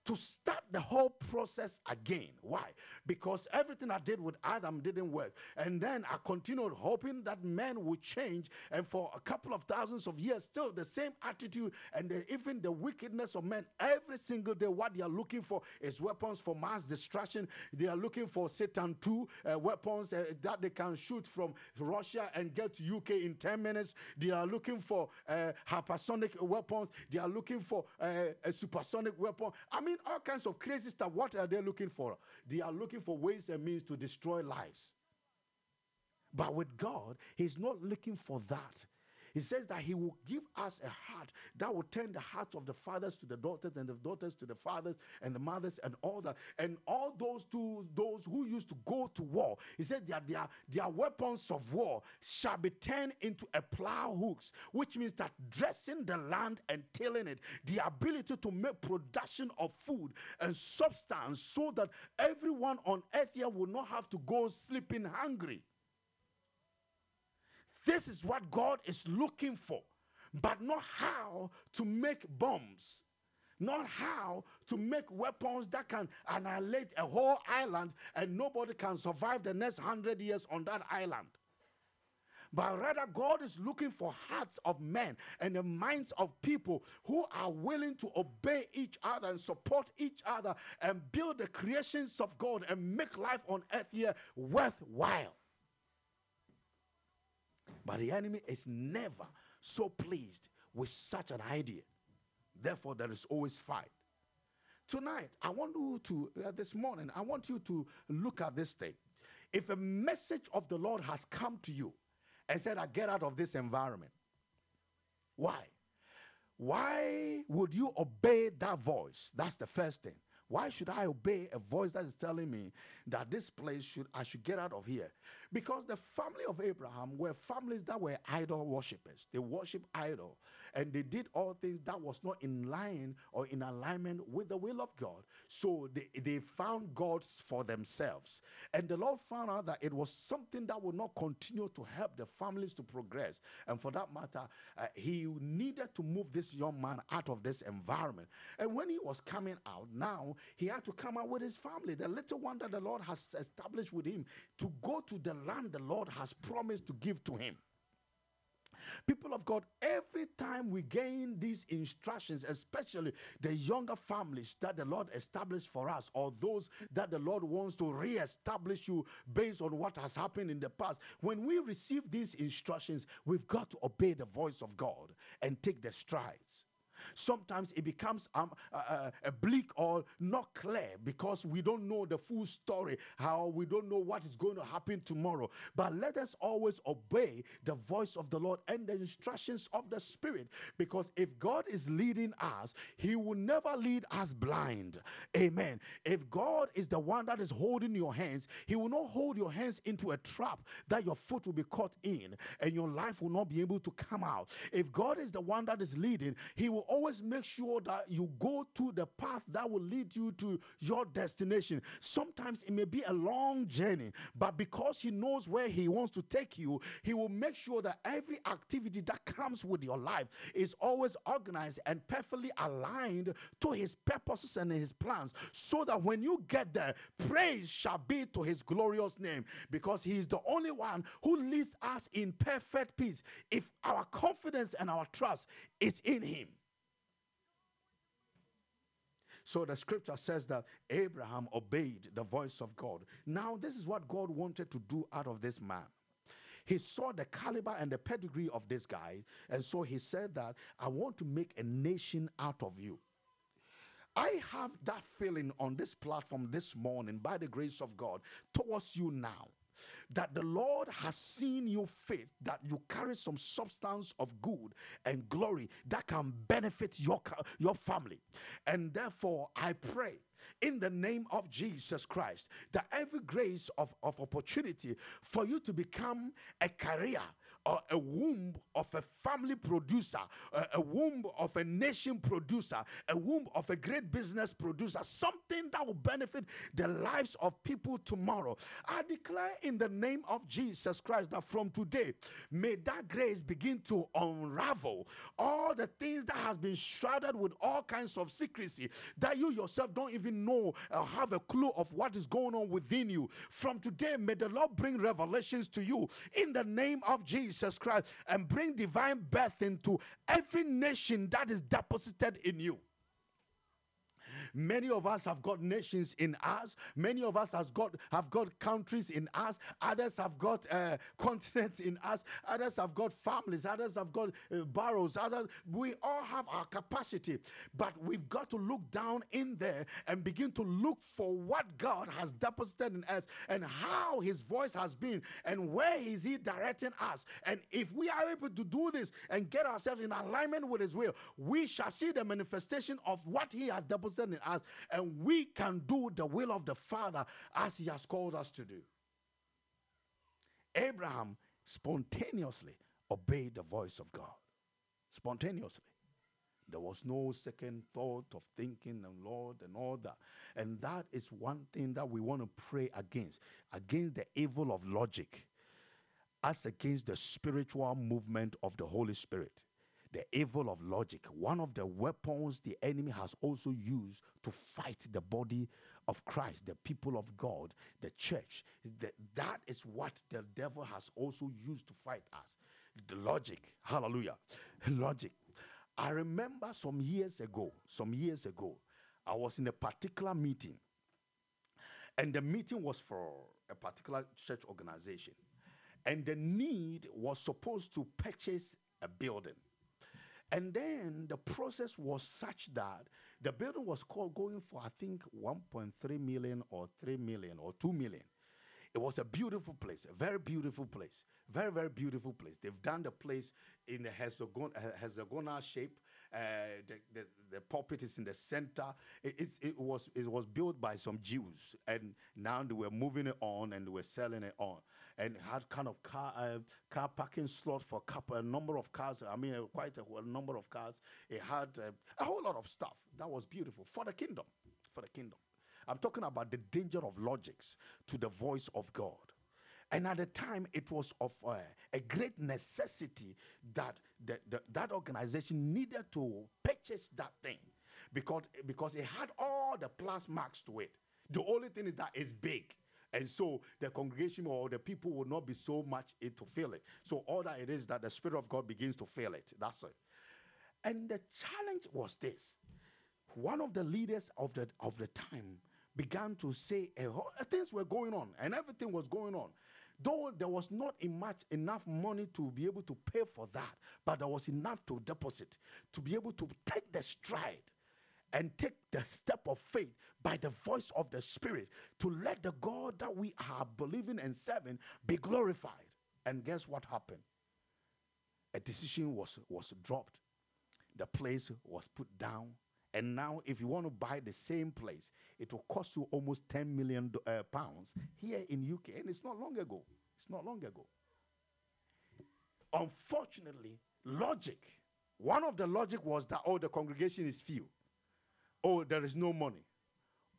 A: to start the whole process again. Why? Because everything I did with Adam didn't work. And then I continued hoping that men would change. And for a couple of thousands of years, still the same attitude and the, even the wickedness of men. Every single day, what they are looking for is weapons for mass destruction. They are looking for Satan 2 uh, weapons uh, that they can shoot from Russia and get to UK in 10 minutes. They are looking for uh, hypersonic weapons. They are looking for uh, a supersonic weapon. I mean, mean, all kinds of crazy stuff. What are they looking for? They are looking for ways and means to destroy lives. But with God, He's not looking for that. He says that He will give us a heart that will turn the hearts of the fathers to the daughters and the daughters to the fathers and the mothers and all that. And all those to those who used to go to war. He said that their, their weapons of war shall be turned into a plow hooks, which means that dressing the land and tilling it, the ability to make production of food and substance so that everyone on earth here will not have to go sleeping hungry. This is what God is looking for, but not how to make bombs, not how to make weapons that can annihilate a whole island and nobody can survive the next hundred years on that island. But rather, God is looking for hearts of men and the minds of people who are willing to obey each other and support each other and build the creations of God and make life on earth here worthwhile. But the enemy is never so pleased with such an idea. Therefore, there is always fight. Tonight, I want you to, uh, this morning, I want you to look at this thing. If a message of the Lord has come to you, and said, I get out of this environment. Why? Why would you obey that voice? That's the first thing. Why should I obey a voice that is telling me that this place should I should get out of here? Because the family of Abraham were families that were idol worshippers. They worship idol and they did all things that was not in line or in alignment with the will of God. So they, they found gods for themselves. And the Lord found out that it was something that would not continue to help the families to progress. And for that matter, uh, he needed to move this young man out of this environment. And when he was coming out, now he had to come out with his family, the little one that the Lord has established with him, to go to the land the Lord has promised to give to him. People of God, every time we gain these instructions, especially the younger families that the Lord established for us, or those that the Lord wants to re-establish you based on what has happened in the past, when we receive these instructions, we've got to obey the voice of God and take the strides. Sometimes it becomes um, uh, uh, bleak or not clear because we don't know the full story, how we don't know what is going to happen tomorrow. But let us always obey the voice of the Lord and the instructions of the Spirit because if God is leading us, He will never lead us blind. Amen. If God is the one that is holding your hands, He will not hold your hands into a trap that your foot will be caught in and your life will not be able to come out. If God is the one that is leading, He will always make sure that you go to the path that will lead you to your destination. Sometimes it may be a long journey, but because He knows where He wants to take you, He will make sure that every activity that comes with your life is always organized and perfectly aligned to His purposes and His plans, so that when you get there, praise shall be to His glorious name, because He is the only one who leads us in perfect peace. If our confidence and our trust is in Him. So the scripture says that Abraham obeyed the voice of God. Now, this is what God wanted to do out of this man. He saw the caliber and the pedigree of this guy, and so he said that I want to make a nation out of you. I have that feeling on this platform this morning by the grace of God towards you now that the Lord has seen you fit, that you carry some substance of good and glory that can benefit your, your family. And therefore, I pray in the name of Jesus Christ that every grace of, of opportunity for you to become a career or a womb of a family producer, a, womb of a nation producer, a womb of a great business producer, something that will benefit the lives of people tomorrow. I declare in the name of Jesus Christ that from today, may that grace begin to unravel all the things that has been shrouded with all kinds of secrecy that you yourself don't even know or have a clue of what is going on within you. From today, may the Lord bring revelations to you in the name of Jesus. Jesus Christ and bring divine birth into every nation that is deposited in you. Many of us have got nations in us. Many of us has got have got countries in us. Others have got uh, (laughs) continents in us. Others have got families. Others have got uh, boroughs. Others we all have our capacity, but we've got to look down in there and begin to look for what God has deposited in us and how His voice has been and where is He directing us. And if we are able to do this and get ourselves in alignment with His will, we shall see the manifestation of what He has deposited in us, and we can do the will of the Father as He has called us to do. Abraham spontaneously obeyed the voice of God. Spontaneously. There was no second thought of thinking and Lord and all that. And that is one thing that we want to pray against against the evil of logic, as against the spiritual movement of the Holy Spirit the evil of logic. One of the weapons the enemy has also used to fight the body of Christ, the people of God, the church. That is what the devil has also used to fight us. The logic. Hallelujah. (laughs) Logic. I remember some years ago, some years ago, I was in a particular meeting. And the meeting was for a particular church organization. And the need was supposed to purchase a building. And then the process was such that the building was called going for, I think, 1.3 million or 3 million or 2 million. It was a beautiful place, a very beautiful place, very, very beautiful place. They've done the place in the hexagon, hexagonal shape. Uh, the, the, the pulpit is in the center. It, it, it, was, it was built by some Jews, and now they were moving it on and they were selling it on. And had kind of car uh, car parking slot for a, couple, a number of cars. I mean, uh, quite a, a, number of cars. It had uh, a whole lot of stuff that was beautiful for the kingdom. For the kingdom. I'm talking about the danger of logics to the voice of God. And at the time, it was of uh, a great necessity that the, the, that organization needed to purchase that thing because, because it had all the plus marks to it. The only thing is that it's big. And so the congregation or the people will not be so much it to feel it. So all that it is that the Spirit of God begins to feel it. That's it. And the challenge was this. One of the leaders of the of the time began to say uh, things were going on and everything was going on. Though there was not much enough money to be able to pay for that, but there was enough to deposit to be able to take the stride and take the step of faith by the voice of the Spirit to let the God that we are believing and serving be glorified. And guess what happened? A decision was, was dropped, the place was put down, and now, if you want to buy the same place, it will cost you almost 10 million uh, pounds here in UK. And it's not long ago. It's not long ago. Unfortunately, logic, one of the logic was that, oh, the congregation is few. Oh, there is no money.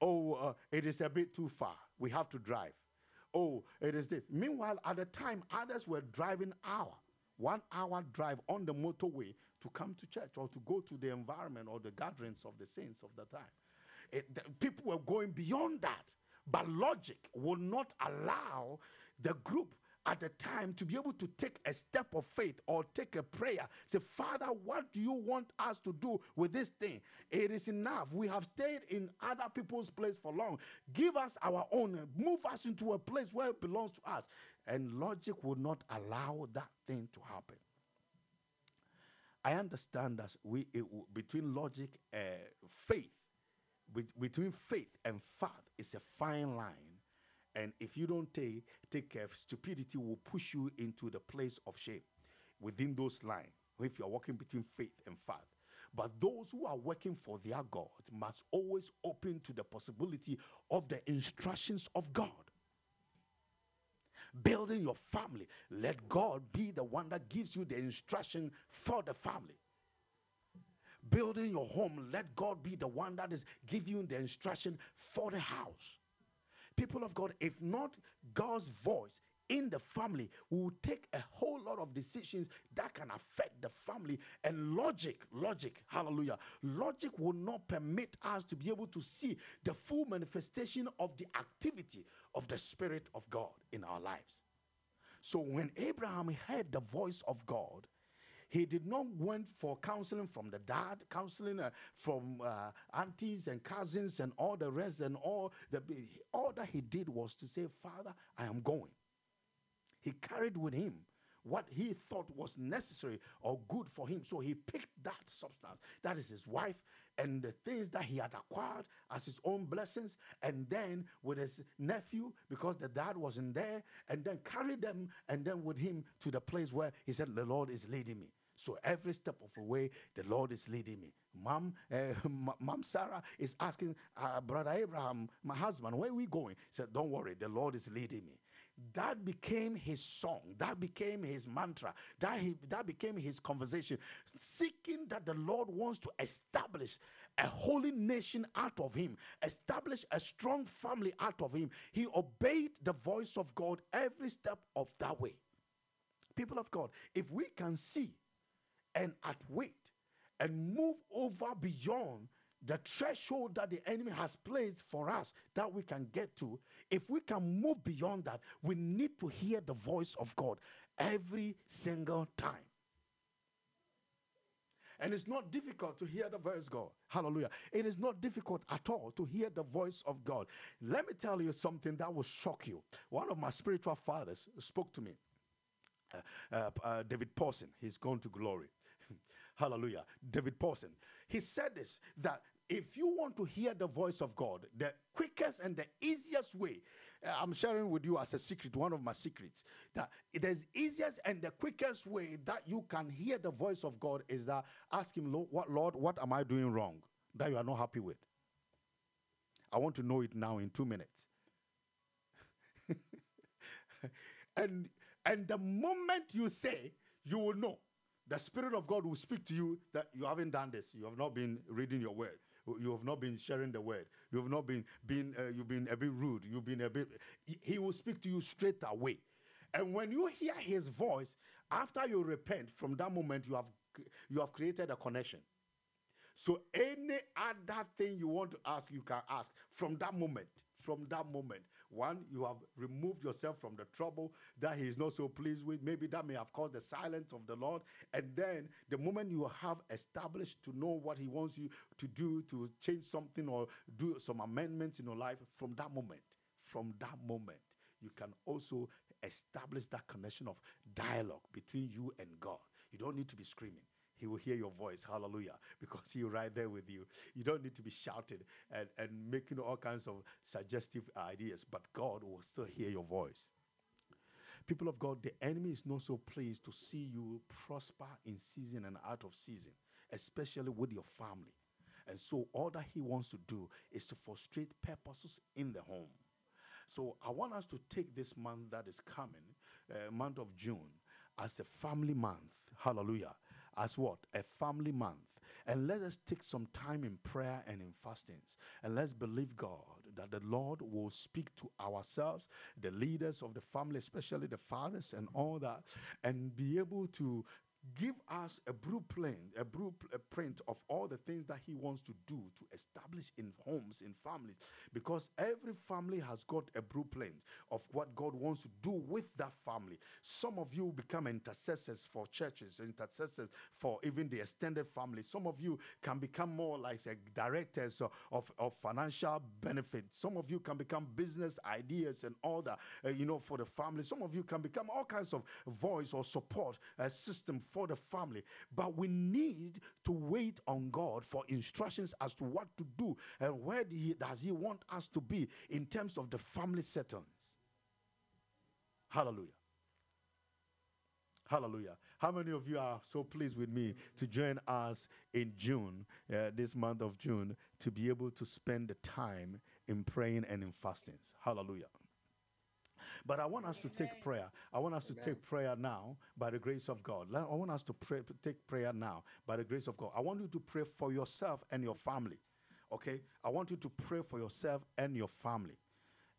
A: Oh, uh, it is a bit too far. We have to drive. Oh, it is this. Meanwhile, at the time, others were driving hour, one hour drive on the motorway to come to church or to go to the environment or the gatherings of the saints of the time. It, the, people were going beyond that, but logic would not allow the group at the time to be able to take a step of faith or take a prayer. Say, Father, what do you want us to do with this thing? It is enough. We have stayed in other people's place for long. Give us our own. Move us into a place where it belongs to us. And logic would not allow that thing to happen. I understand that we it, between logic, uh, faith, between faith and faith is a fine line, and if you don't take take care, stupidity will push you into the place of shame. Within those lines, if you are walking between faith and faith, but those who are working for their God must always open to the possibility of the instructions of God building your family, let God be the one that gives you the instruction for the family. Building your home, let God be the one that is giving you the instruction for the house. People of God, if not God's voice in the family will take a whole lot of decisions that can affect the family. And logic logic hallelujah. Logic will not permit us to be able to see the full manifestation of the activity of the spirit of god in our lives. So when Abraham heard the voice of God, he did not went for counseling from the dad, counseling uh, from uh, aunties and cousins and all the rest and all the all that he did was to say, "Father, I am going." He carried with him what he thought was necessary or good for him. So he picked that substance. That is his wife and the things that he had acquired as his own blessings. And then with his nephew, because the dad wasn't there, and then carried them and then with him to the place where he said, The Lord is leading me. So every step of the way, the Lord is leading me. Mom, (laughs) uh, Mom Sarah is asking uh, Brother Abraham, my husband, where we going? He said, Don't worry, the Lord is leading me. That became his song. That became his mantra. That he, that became his conversation. Seeking that the lord wants to establish a holy nation out of him establish a strong family out of him. He obeyed the voice of god every step of that way. People of god if we can see and outwait and move over beyond the threshold that the enemy has placed for us that we can get to, if we can move beyond that, we need to hear the voice of God every single time. And it's not difficult to hear the voice of God. Hallelujah. It is not difficult at all to hear the voice of God. Let me tell you something that will shock you. One of my spiritual fathers spoke to me, uh, uh, uh, David Pawson. He's gone to glory. Hallelujah. David Pawson. He said this that if you want to hear the voice of God, the quickest and the easiest way, uh, I'm sharing with you as a secret, one of my secrets, that it is easiest and the quickest way that you can hear the voice of God is that ask Him, Lord, Lord, what am I doing wrong that you are not happy with? I want to know it now in two minutes. (laughs) and and the moment you say, you will know. The Spirit of God will speak to you that you haven't done this. You have not been reading your word. You have not been sharing the word. You have not been been uh, you've been a bit rude. You've been a bit. He will speak to you straight away. And when you hear His voice, after you repent, from that moment you have you have created a connection. So any other thing you want to ask, you can ask from that moment. From that moment, one, you have removed yourself from the trouble that he is not so pleased with. Maybe that may have caused the silence of the Lord. And then the moment you have established to know what he wants you to do to change something or do some amendments in your life, from that moment, from that moment, you can also establish that connection of dialogue between you and God. You don't need to be screaming. He will hear your voice. Hallelujah. (laughs) Because He's right there with you. You don't need to be shouted and, and making all kinds of suggestive ideas, but God will still hear your voice. People of God, the enemy is not so pleased to see you prosper in season and out of season, especially with your family. And so, all that he wants to do is to frustrate purposes in the home. So, I want us to take this month that is coming, uh, month of June, as a family month. Hallelujah as what? A family month. And let us take some time in prayer and in fastings. And let's believe God that the Lord will speak to ourselves, the leaders of the family, especially the fathers and all that, and be able to give us a blueprint, a blueprint of all the things that he wants to do to establish in homes, in families, because every family has got a blueprint of what God wants to do with that family. Some of you become intercessors for churches, intercessors for even the extended family. Some of you can become more like say, directors of, of, financial benefit. Some of you can become business ideas and all that, uh, you know, for the family. Some of you can become all kinds of voice or support uh, system for the family. But we need to wait on God for instructions as to what to do and where he, does He want us to be in terms of the family settings. Hallelujah. Hallelujah. How many of you are so pleased with me to join us in June, uh, this month of June, to be able to spend the time in praying and in fastings? Hallelujah. But I want us to take prayer. I want us to take prayer now by the grace of God. I want us to pray, take prayer now by the grace of God. I want you to pray for yourself and your family. Okay? I want you to pray for yourself and your family.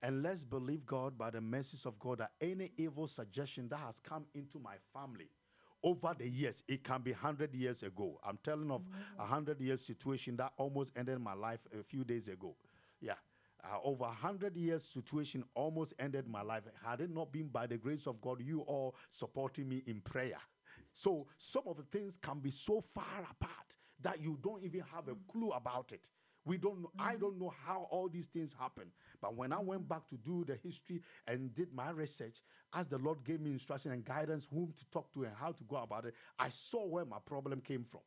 A: And let's believe God by the mercies of God that any evil suggestion that has come into my family over the years, it can be 100 years ago. I'm telling of a 100 years situation that almost ended my life a few days ago. Yeah uh, over 100 years situation almost ended my life had it not been by the grace of god you all supporting me in prayer so some of the things can be so far apart that you don't even have a clue about it we don't know, mm-hmm. i don't know how all these things happen but when i went back to do the history and did my research as the lord gave me instruction and guidance whom to talk to and how to go about it i saw where my problem came from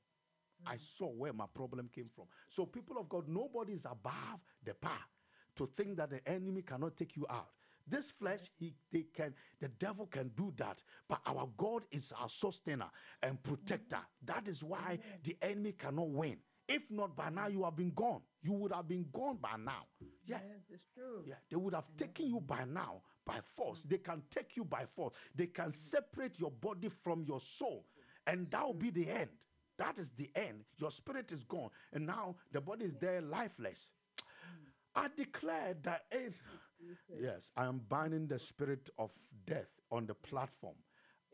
A: I mm. saw where my problem came from. So, people of God, nobody is above the par to think that the enemy cannot take you out. This flesh, he they can the devil can do that, but our God is our sustainer and protector. That is why the enemy cannot win. If not by now, you have been gone. You would have been gone by now.
B: Yeah. Yes, it's true.
A: Yeah, they would have taken you by now by force. Mm. They can take you by force. They can separate your body from your soul, and that will be the end. That is the end. Your spirit is gone, and now the body is there lifeless. I declare that it, yes, I am binding the spirit of death on the platform.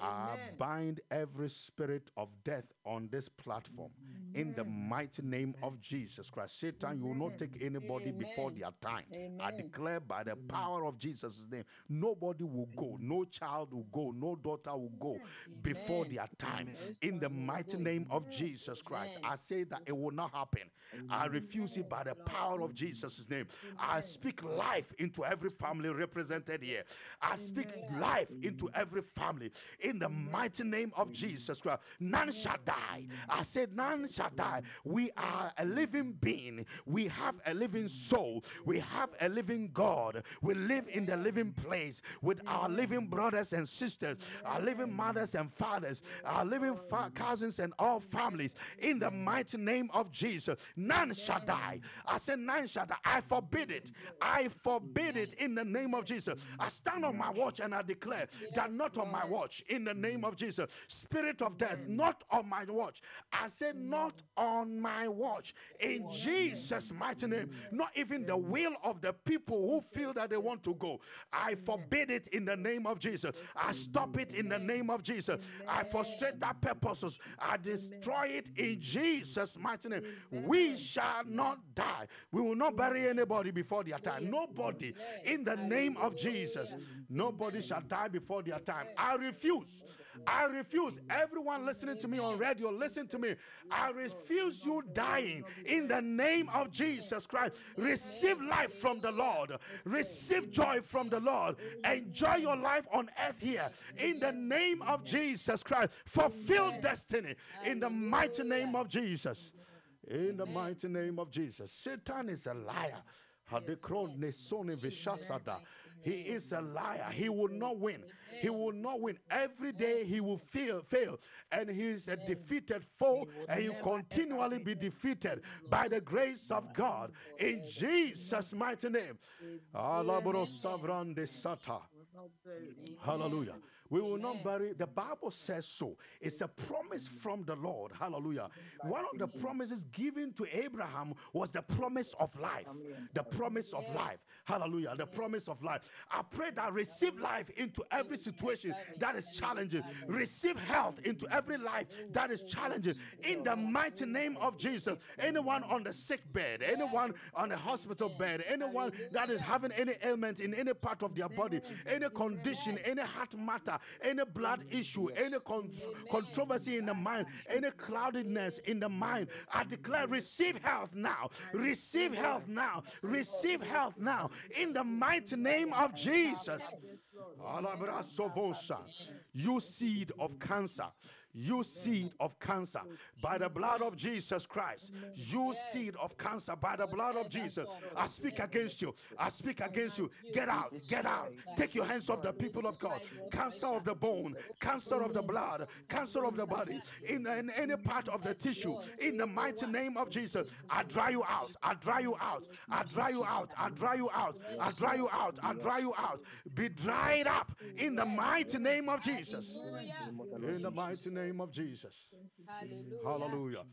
A: I bind every spirit of death on this platform Amen. in the mighty name of Jesus Christ. Satan, Amen. you will not take anybody Amen. before their time. I declare by the power of Jesus' name, nobody will go, no child will go, no daughter will go before their time. In the mighty name of Jesus Christ, I say that it will not happen. I refuse it by the power of Jesus' name. I speak life into every family represented here. I speak life into every family. In in the mighty name of Jesus Christ. None shall die. I said, None shall die. We are a living being, we have a living soul, we have a living God. We live in the living place with our living brothers and sisters, our living mothers and fathers, our living fa- cousins and all families. In the mighty name of Jesus, none shall die. I said, None shall die. I forbid it. I forbid it in the name of Jesus. I stand on my watch and I declare that not on my watch in the name of Jesus. Spirit of death, not on my watch. I said, Not on my watch in Jesus' mighty name. Not even the will of the people who feel that they want to go. I forbid it in the name of Jesus. I stop it in the name of Jesus. I frustrate that purposes. I destroy it in Jesus' mighty name. We shall not die. We will not bury anybody before their time. Nobody in the name of Jesus. Nobody shall die before their time. I refuse. I refuse. Everyone listening to me on radio, listen to me. I refuse you dying in the name of Jesus Christ. Receive life from the Lord. Receive joy from the Lord. Enjoy your life on earth here in the name of Jesus Christ. Fulfill destiny in the mighty name of Jesus. In the mighty name of Jesus. Satan is a liar. Hadekron vishasada. He is a liar. He will not win. He will not win. Every day he will fail, fail. And he is a defeated foe, and he will continually be defeated by the grace of God. In Jesus' mighty name. Alabro savran de sata. Hallelujah. We will not bury. The Bible says so. It's a promise from the Lord. Hallelujah. One of the promises given to Abraham was the promise of life. The promise of life. Hallelujah. The promise of life. I pray that receive life into every situation that is challenging. Receive health into every life that is challenging. In the mighty name of Jesus. Anyone on the sick bed, anyone on a hospital bed, anyone that is having any ailment in any part of their body, any condition, any heart matter, any blood issue, any con- controversy in the mind, any cloudedness in the mind, I declare receive health now. Receive health now. Receive health now. In the mighty name of Jesus. You seed of cancer. You seed of cancer by the blood of Jesus Christ. You seed of cancer by the blood of Jesus. I speak against you. I speak against you. Get out. Get out. Take your hands off the people of God. Cancer of the bone, cancer of the blood, cancer of the body, in, in any part of the tissue. In the mighty name of Jesus, I dry you out. I dry you out. I dry you out. I dry you out. I dry you out. I dry you out. Be dried up in the mighty name of Jesus. In the mighty name of Jesus. Hallelujah.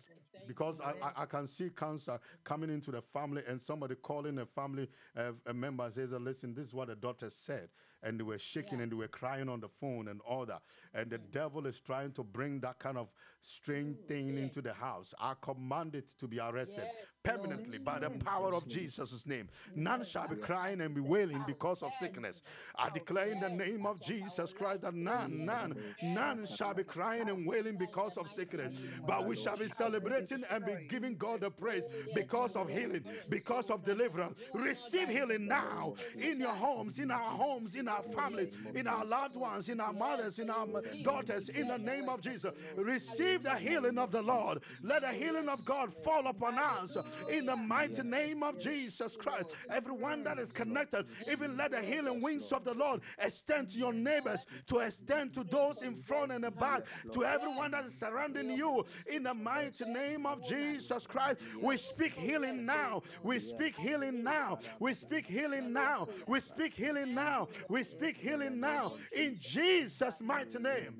A: Because I, I, I can see cancer coming into the family and somebody calling a family uh, a member says, Listen, this is what the doctor said. And they were shaking and they were crying on the phone and all that. And the devil is trying to bring that kind of strange thing into the house. I command it to be arrested permanently by the power of Jesus' name. None shall be crying and be wailing because of sickness. I declare in the name of Jesus Christ that none, none, none shall be crying and wailing because of sickness, but we shall be celebrating and be giving God the praise because of healing, because of deliverance. Receive healing now in your homes, in our homes, in our families, in our loved ones, in our mothers, in our daughters, in the name of Jesus. Receive the healing of the Lord. Let the healing of God fall upon us in the mighty name of Jesus Christ. Everyone that is connected, even let the healing wings of the Lord extend to your neighbors, to extend to those in front and the back, to everyone that is surrounding you. In the mighty name of Jesus Christ, we speak healing now. We speak healing now. We speak healing now. We speak healing now. We speak healing now. In Jesus' mighty name.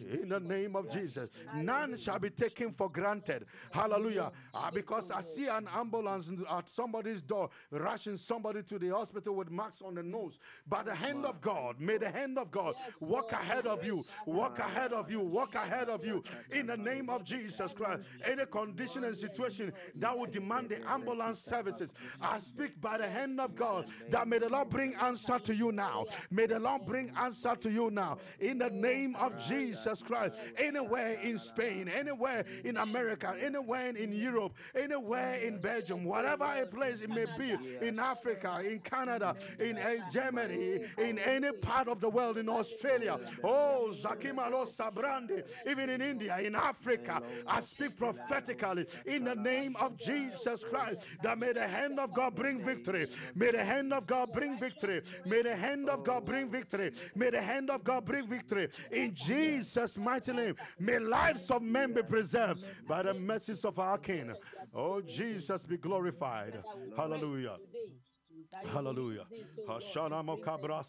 A: In the name of Jesus. None shall be taken for granted. Hallelujah. Ah, because I see an ambulance at somebody's door rushing somebody to the hospital with marks on the nose. By the hand of God, may the hand of God walk ahead of you, walk ahead of you, walk ahead of you. In the name of Jesus Christ. Any condition and situation that would demand the ambulance services, I speak by the hand of God that may the Lord bring answer to you now. May the Lord bring answer to you now. In the name of Jesus. Jesus Christ. Anywhere in Spain, anywhere in America, anywhere in Europe, anywhere in Belgium, whatever a place it may be, in Africa, in Canada, in uh, Germany, in any part of the world, in Australia. Oh, Zakimalo Sabrandi, even in India, in Africa. I speak prophetically in the name of Jesus Christ that may the hand of God bring victory. May the hand of God bring victory. May the hand of God bring victory. May the hand of God bring victory. In Jesus' mighty name, may lives of men be preserved by the mercies of our King. Oh, Jesus be glorified. Hallelujah. Hallelujah.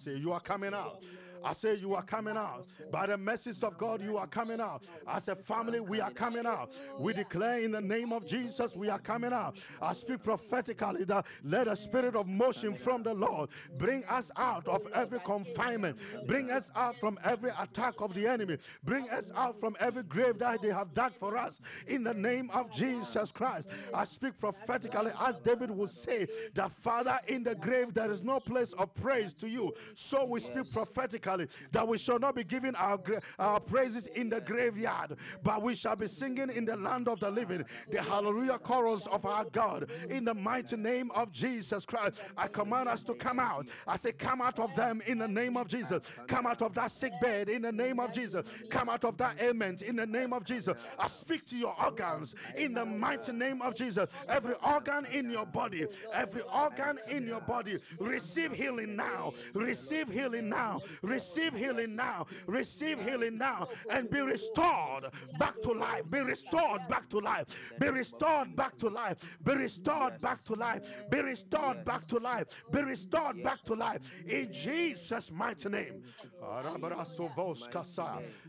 A: You are coming out. I say you are coming out. By the message of God, you are coming out. As a family, we are coming out. We declare in the name of Jesus, we are coming out. I speak prophetically that let a spirit of motion from the Lord bring us out of every confinement, bring us out from every attack of the enemy, bring us out from every grave that they have dug for us. In the name of Jesus Christ, I speak prophetically as David would say, that Father, in the grave there is no place of praise to you. So we speak prophetically that we shall not be giving our, our praises in the graveyard, but we shall be singing in the land of the living, the hallelujah chorus of our God. In the mighty name of Jesus Christ, I command us to come out. I say, come out of them in the name of Jesus. Come out of that sick bed in the name of Jesus. Come out of that ailment in the name of Jesus. I speak to your organs in the mighty name of Jesus. Every organ in your body, every organ in your body, receive healing now. Receive healing now. Receive receive healing now. Receive healing now and be restored back to life. Be restored back to life. Be restored back to life. Be restored back to life. Be restored back to life. Be restored back to life. In Jesus' mighty name.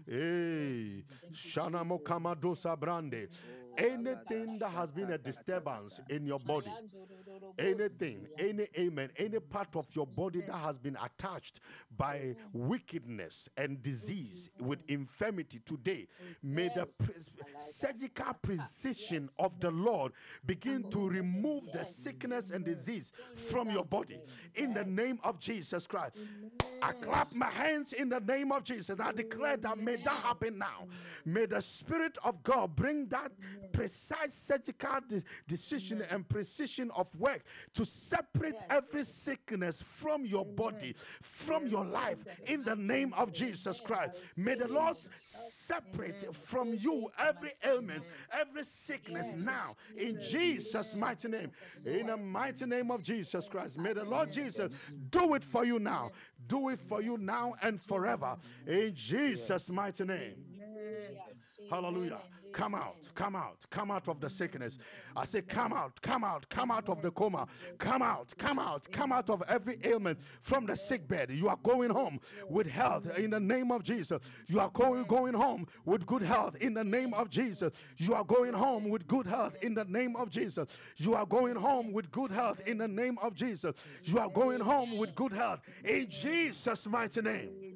A: Hey, Shana Mokamadosa Brande. Anything that has been a disturbance in your body, anything, any amen, any part of your body that has been attached by wickedness and disease with infirmity today, may the pre- surgical precision of the Lord begin to remove the sickness and disease from your body in the name of Jesus Christ. I clap my hands in the name of Jesus. I declare that may that happen now. May the Spirit of God bring that precise surgical de- decision and precision of work to separate every sickness from your body, from your life, in the name of Jesus Christ. May the Lord separate from you every ailment, every sickness now, in Jesus' mighty name. In the mighty name of Jesus Christ. May the Lord Jesus do it for you now. Do it for you now and forever. In Jesus' mighty name. Hallelujah. Come out, come out, come out of the sickness. I say, come out, come out, come out of the coma. Come out, come out, come out of every ailment from the sick bed. You are going home with health in the name of Jesus. You are going, going home with good health in the name of Jesus. You are going home with good health in the name of Jesus. You are going home with good health in the name of Jesus. You are going home with good health in Jesus' mighty name.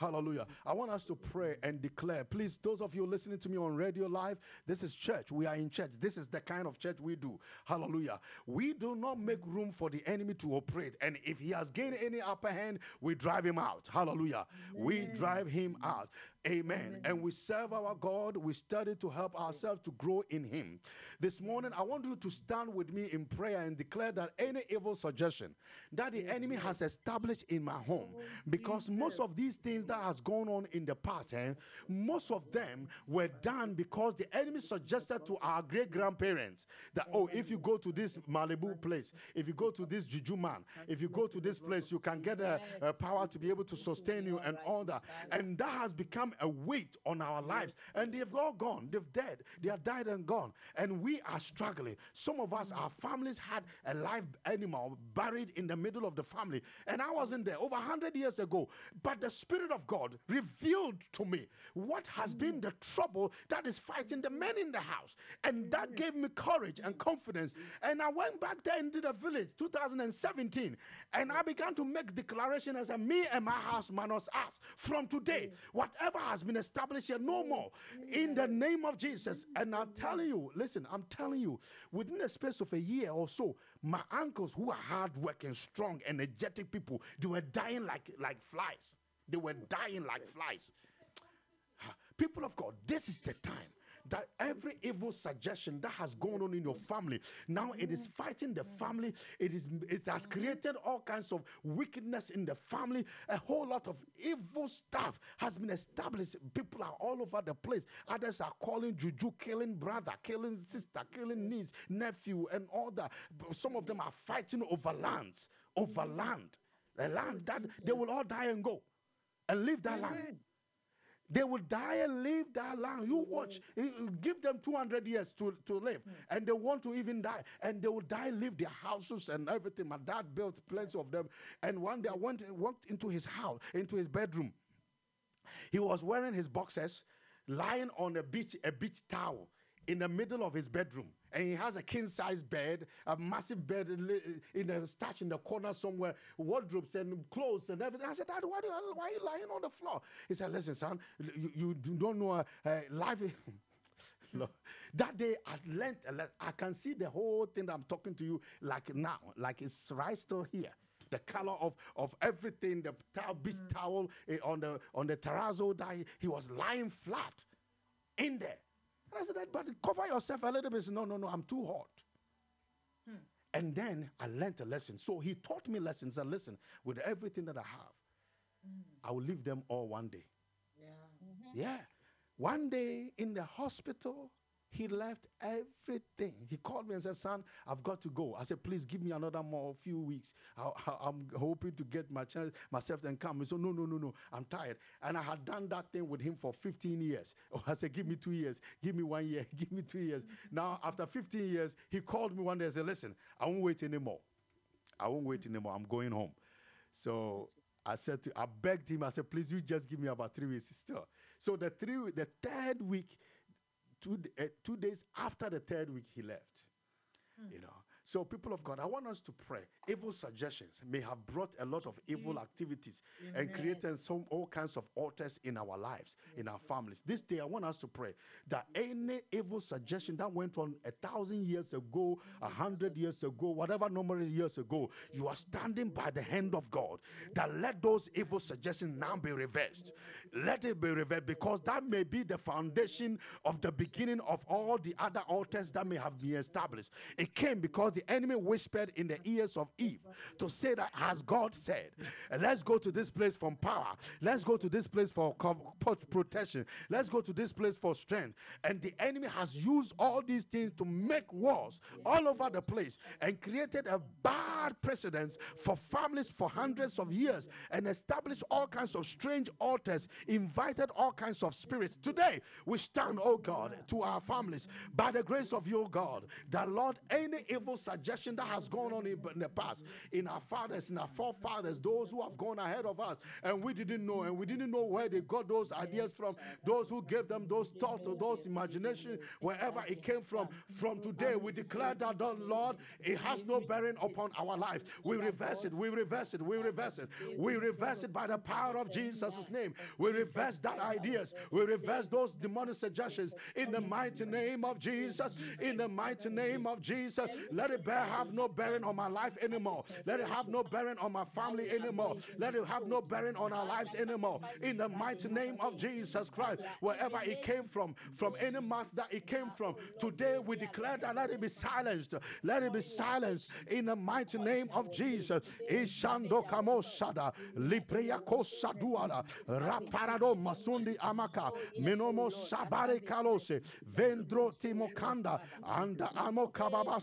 A: Hallelujah. I want us to pray and declare. Please, those of you listening to me on radio live, this is church. We are in church. This is the kind of church we do. Hallelujah. We do not make room for the enemy to operate. And if he has gained any upper hand, we drive him out. Hallelujah. We drive him out. Amen. And we serve our God. We study to help ourselves to grow in Him. This morning, I want you to stand with me in prayer and declare that any evil suggestion that the enemy has established in my home, oh, because most of these things that has gone on in the past, eh, most of them were done because the enemy suggested to our great grandparents that, oh, if you go to this Malibu place, if you go to this Juju man, if you go to this place, you can get a, a power to be able to sustain you and all that. And that has become a weight on our lives. And they've all gone. They've dead. They are died and gone. And we are struggling. Some of us, our families had a live animal buried in the middle of the family. And I wasn't there over 100 years ago. But the Spirit of God revealed to me what has mm. been the trouble that is fighting the men in the house. And that mm. gave me courage and confidence. And I went back there into the village 2017 and I began to make declaration as a me and my house minus us. From today, mm. whatever has been established here, no more. In the name of Jesus. And I'm telling you, listen, I'm telling you, within the space of a year or so, my uncles who are hardworking, strong, energetic people, they were dying like, like flies. They were dying like flies. People of God, this is the time that every evil suggestion that has gone on in your family now it is fighting the family. It is it has created all kinds of wickedness in the family. A whole lot of evil stuff has been established. People are all over the place. Others are calling juju killing brother killing sister killing niece nephew and all that. Some of them are fighting over lands over land. The land that they will all die and go and leave that land they will die and leave that land. You watch, give them 200 years to, to live, hmm. and they want to even die, and they will die, leave their houses and everything. My dad built plenty of them, and one day I went and walked into his house, into his bedroom. He was wearing his boxers, lying on a beach, a beach towel in the middle of his bedroom and he has a king size bed, a massive bed in a stash in the corner somewhere, wardrobes and clothes and everything. I said, Dad, why, do you, why are you lying on the floor? He said, Listen, son, you, you don't know uh, uh life. (laughs) That day I learned, I can see the whole thing I'm talking to you like now, like it's right still here the color of, of everything, the towel, beach mm. towel uh, on the on the terrazzo that he, he, was lying flat in there. I said, but cover yourself a little bit. Said, no, no, no, I'm too hot. Hmm. And then I learned a lesson. So he taught me lessons. And listen, with everything that I have, mm. I will leave them all one day.
B: Yeah.
A: Mm-hmm. Yeah. One day in the hospital, he left everything. He called me and said, Son, I've got to go. I said, Please give me another more few weeks. I, am hoping to get my chance, myself and come. He said, No, no, no, no. I'm tired. And I had done that thing with him for 15 years. Oh, I said, Give me two years. Give me one year. (laughs) Give me two years. Now, after 15 years, he called me one day and said, Listen, I won't wait anymore. I won't wait anymore. I'm going home. So I said to, I begged him, I said, please, you just give me about three weeks still. So the three, the third week, two, uh, two days after the third week, he left. Mm. You know, so, people of God, I want us to pray. Evil suggestions may have brought a lot of evil activities and created some all kinds of altars in our lives, in our families. This day, I want us to pray that any evil suggestion that went on a thousand years ago, a hundred years ago, whatever number of years ago, you are standing by the hand of God. That let those evil suggestions now be reversed. Let it be reversed because that may be the foundation of the beginning of all the other altars that may have been established. It came because the enemy whispered in the ears of Eve to say that, as God said, let's go to this place from power, let's go to this place for protection, let's go to this place for strength. And the enemy has used all these things to make wars all over the place and created a bad precedence for families for hundreds of years and established all kinds of strange altars, invited all kinds of spirits. Today, we stand, oh God, to our families by the grace of your God, that Lord, any evil suggestion that has gone on in, in the past, in our fathers, in our forefathers, those who have gone ahead of us, and we didn't know, and we didn't know where they got those ideas from, those who gave them those thoughts or those imagination, wherever it came from. From today, we declare that, the Lord, it has no bearing upon our life. We reverse it, we reverse it, we reverse it. We reverse it by the power of Jesus' name. We reverse that ideas, we reverse those demonic suggestions in the mighty name of Jesus. In the mighty name of Jesus, let it bear, have no bearing on my life anymore. Let it have no bearing on my family anymore. Let it have no bearing on our lives anymore. In the mighty name of Jesus Christ, wherever it came from, from any mouth that it came from, today we declare that let it be silenced. Let it be silenced in the mighty name of Jesus. Ishando kamoshada, lipreya kosaduala, raparado masundi amaka, minomo sabare kalose, vendro timokanda, anda amo kababa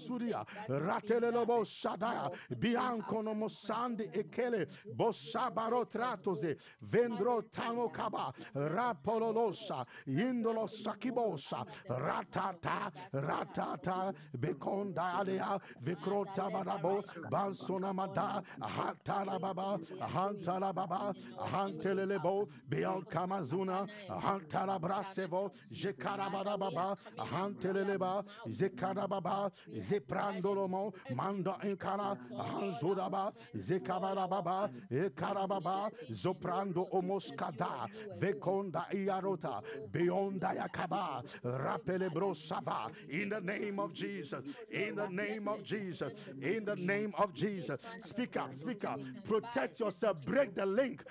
A: Ratelelo Shadaya, Bianco no Mosandi Ekele, Bosabaro Tratose, Vendro Tamo Kaba, Rapololosa, Indolo Sakibosa, Ratata, Ratata, Bekonda Alea, Vikrota Barabo, Bansona Mada, Hatala Baba, Hantala Baba, Hantelebo, Bial Kamazuna, Hantala Brasevo, Jekarababa, Hanteleba, Zekarababa, Zeprando. Zolomo, Manda Inkara, Hanzudaba, Zekabarababa, Ekarababa, Zoprando Omoskada, Vekonda Iarota, Beyonda Yakaba, Rapelebro Sava, in the name of Jesus, in the name of Jesus, in the name of Jesus. Speak up, speak up, protect yourself, break the link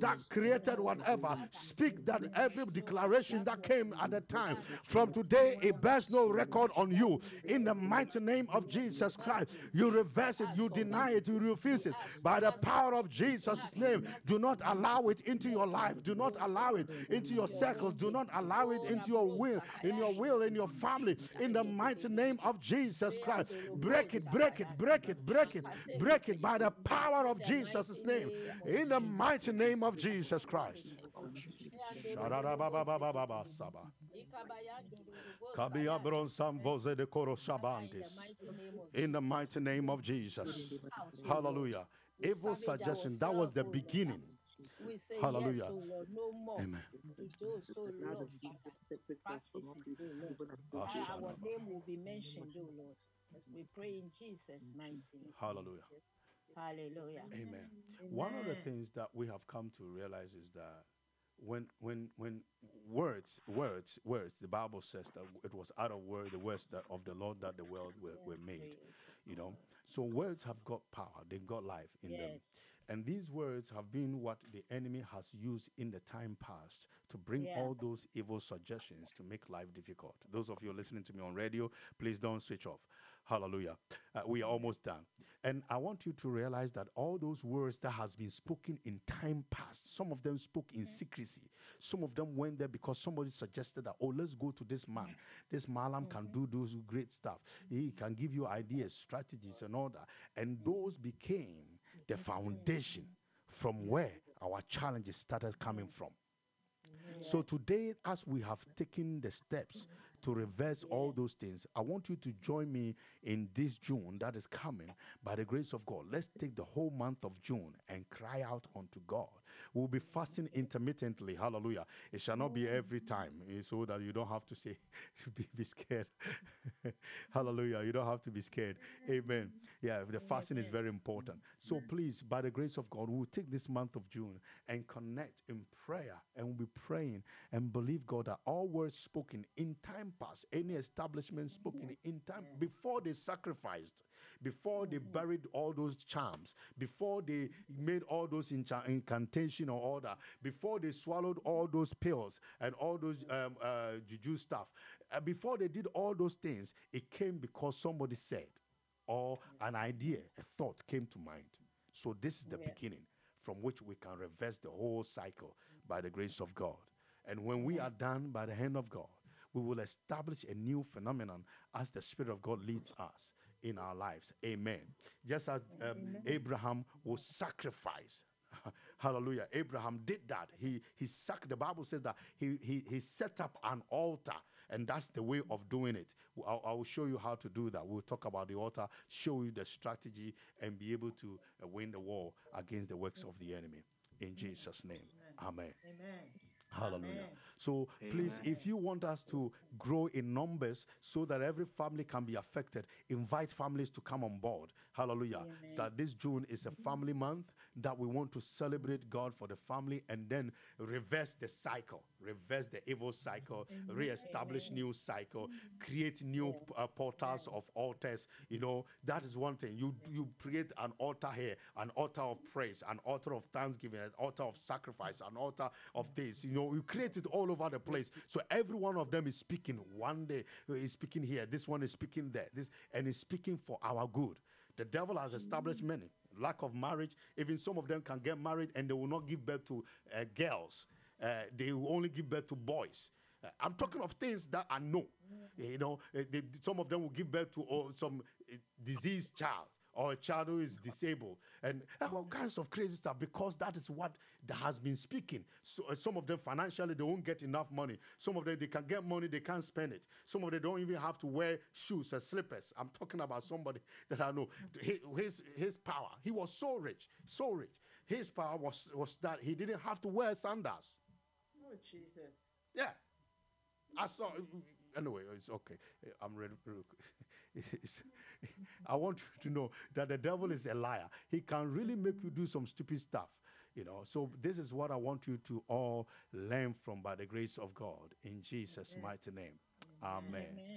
A: that created whatever. Speak that every declaration that came at the time from today, it bears no record on you. In the mighty name of Jesus Christ, you reverse it, you deny it, you refuse it. By the power of Jesus' name, do not allow it into your life. Do not allow it into your circles. Do not allow it into your will, in your will, in your family. In the mighty name of Jesus Christ, break it, break it, break it, break it, break it by the power of Jesus' name. In the mighty name of Jesus Christ. In the mighty name of Jesus. Hallelujah. Evil suggestion, that was the beginning. Hallelujah. Oh Amen.
C: Oh Our name will be mentioned, oh Lord. We pray in Jesus' mighty name.
A: Hallelujah.
C: Hallelujah.
A: Amen. One of the things that we have come to realize is that when when when words words words the bible says that it was out of word the words that of the lord that the world were, were made you know so words have got power they've got life in them
C: Yes.
A: and these words have been what the enemy has used in the time past to bring
C: Yeah.
A: all those evil suggestions to make life difficult. Those of you listening to me on radio, please don't switch off. Hallelujah. Uh, we are almost done. And I want you to realize that all those words that has been spoken in time past, some of them spoke in mm. secrecy. Some of them went there because somebody suggested that, oh, let's go to this man. Mm. This Malam can mm-hmm. do those great stuff. He can give you ideas, strategies, and all that. And mm. those became the mm-hmm. foundation from where our challenges started coming from. Mm-hmm. So today, as we have taken the steps to reverse all those things, I want you to join me in this June that is coming by the grace of God. Let's take the whole month of June and cry out unto God. We'll be fasting intermittently. Hallelujah. It shall not be every time eh, so that you don't have to say, (laughs) be, be scared. (laughs) Hallelujah. You don't have to be scared. Amen. Yeah, the fasting is very important. So please, by the grace of God, we'll take this month of June and connect in prayer and we'll be praying and believe God that all words spoken in time past, any establishment spoken in time before they sacrificed, before they buried all those charms, before they made all those incha- incantation or order, before they swallowed all those pills and all those um, uh, juju stuff, uh, before they did all those things, it came because somebody said or an idea, a thought came to mind. So this is the beginning from which we can reverse the whole cycle by the grace of God. And when we are done by the hand of God, we will establish a new phenomenon as the Spirit of God leads us in our lives. Amen. Just as um, Abraham will sacrifice. (laughs) Hallelujah. Abraham did that. He he sac- the Bible says that he, he he set up an altar and that's the way of doing it. I'll, I will show you how to do that. We'll talk about the altar, show you the strategy, and be able to uh, win the war against the works of the enemy. In Jesus' name. Amen.
B: Amen.
A: Hallelujah.
B: Amen.
A: So please, if you want us to grow in numbers so that every family can be affected, invite families to come on board. Hallelujah. So that this June is a family month that we want to celebrate God for the family and then reverse the cycle, reverse the evil cycle, re-establish new cycle, create new uh, portals of altars. You know, that is one thing. You you create an altar here, an altar of praise, an altar of thanksgiving, an altar of sacrifice, an altar of this. You know, you create it all over the place. So every one of them is speaking. One day is speaking here, this one is speaking there, this and is speaking for our good. The devil has established many lack of marriage. Even some of them can get married and they will not give birth to uh, girls. Uh, they will only give birth to boys. Uh, I'm talking of things that I know. You know, uh, they, some of them will give birth to oh, some uh, diseased child or a child who is disabled and all kinds of crazy stuff because that is what that has been speaking. So uh, some of them financially they won't get enough money. Some of them they can get money they can't spend it. Some of them don't even have to wear shoes or slippers. I'm talking about somebody (laughs) that I know. His his power. He was so rich, so rich. His power was was that he didn't have to wear sandals.
B: Oh, Jesus.
A: Yeah. I saw. Anyway, it's okay. I'm ready. (laughs) It's, (laughs) I want you to know that the devil is a liar. He can really make you do some stupid stuff. You know, so this is what I want you to all learn from by the grace of God in Jesus' mighty name. Amen.
C: Amen.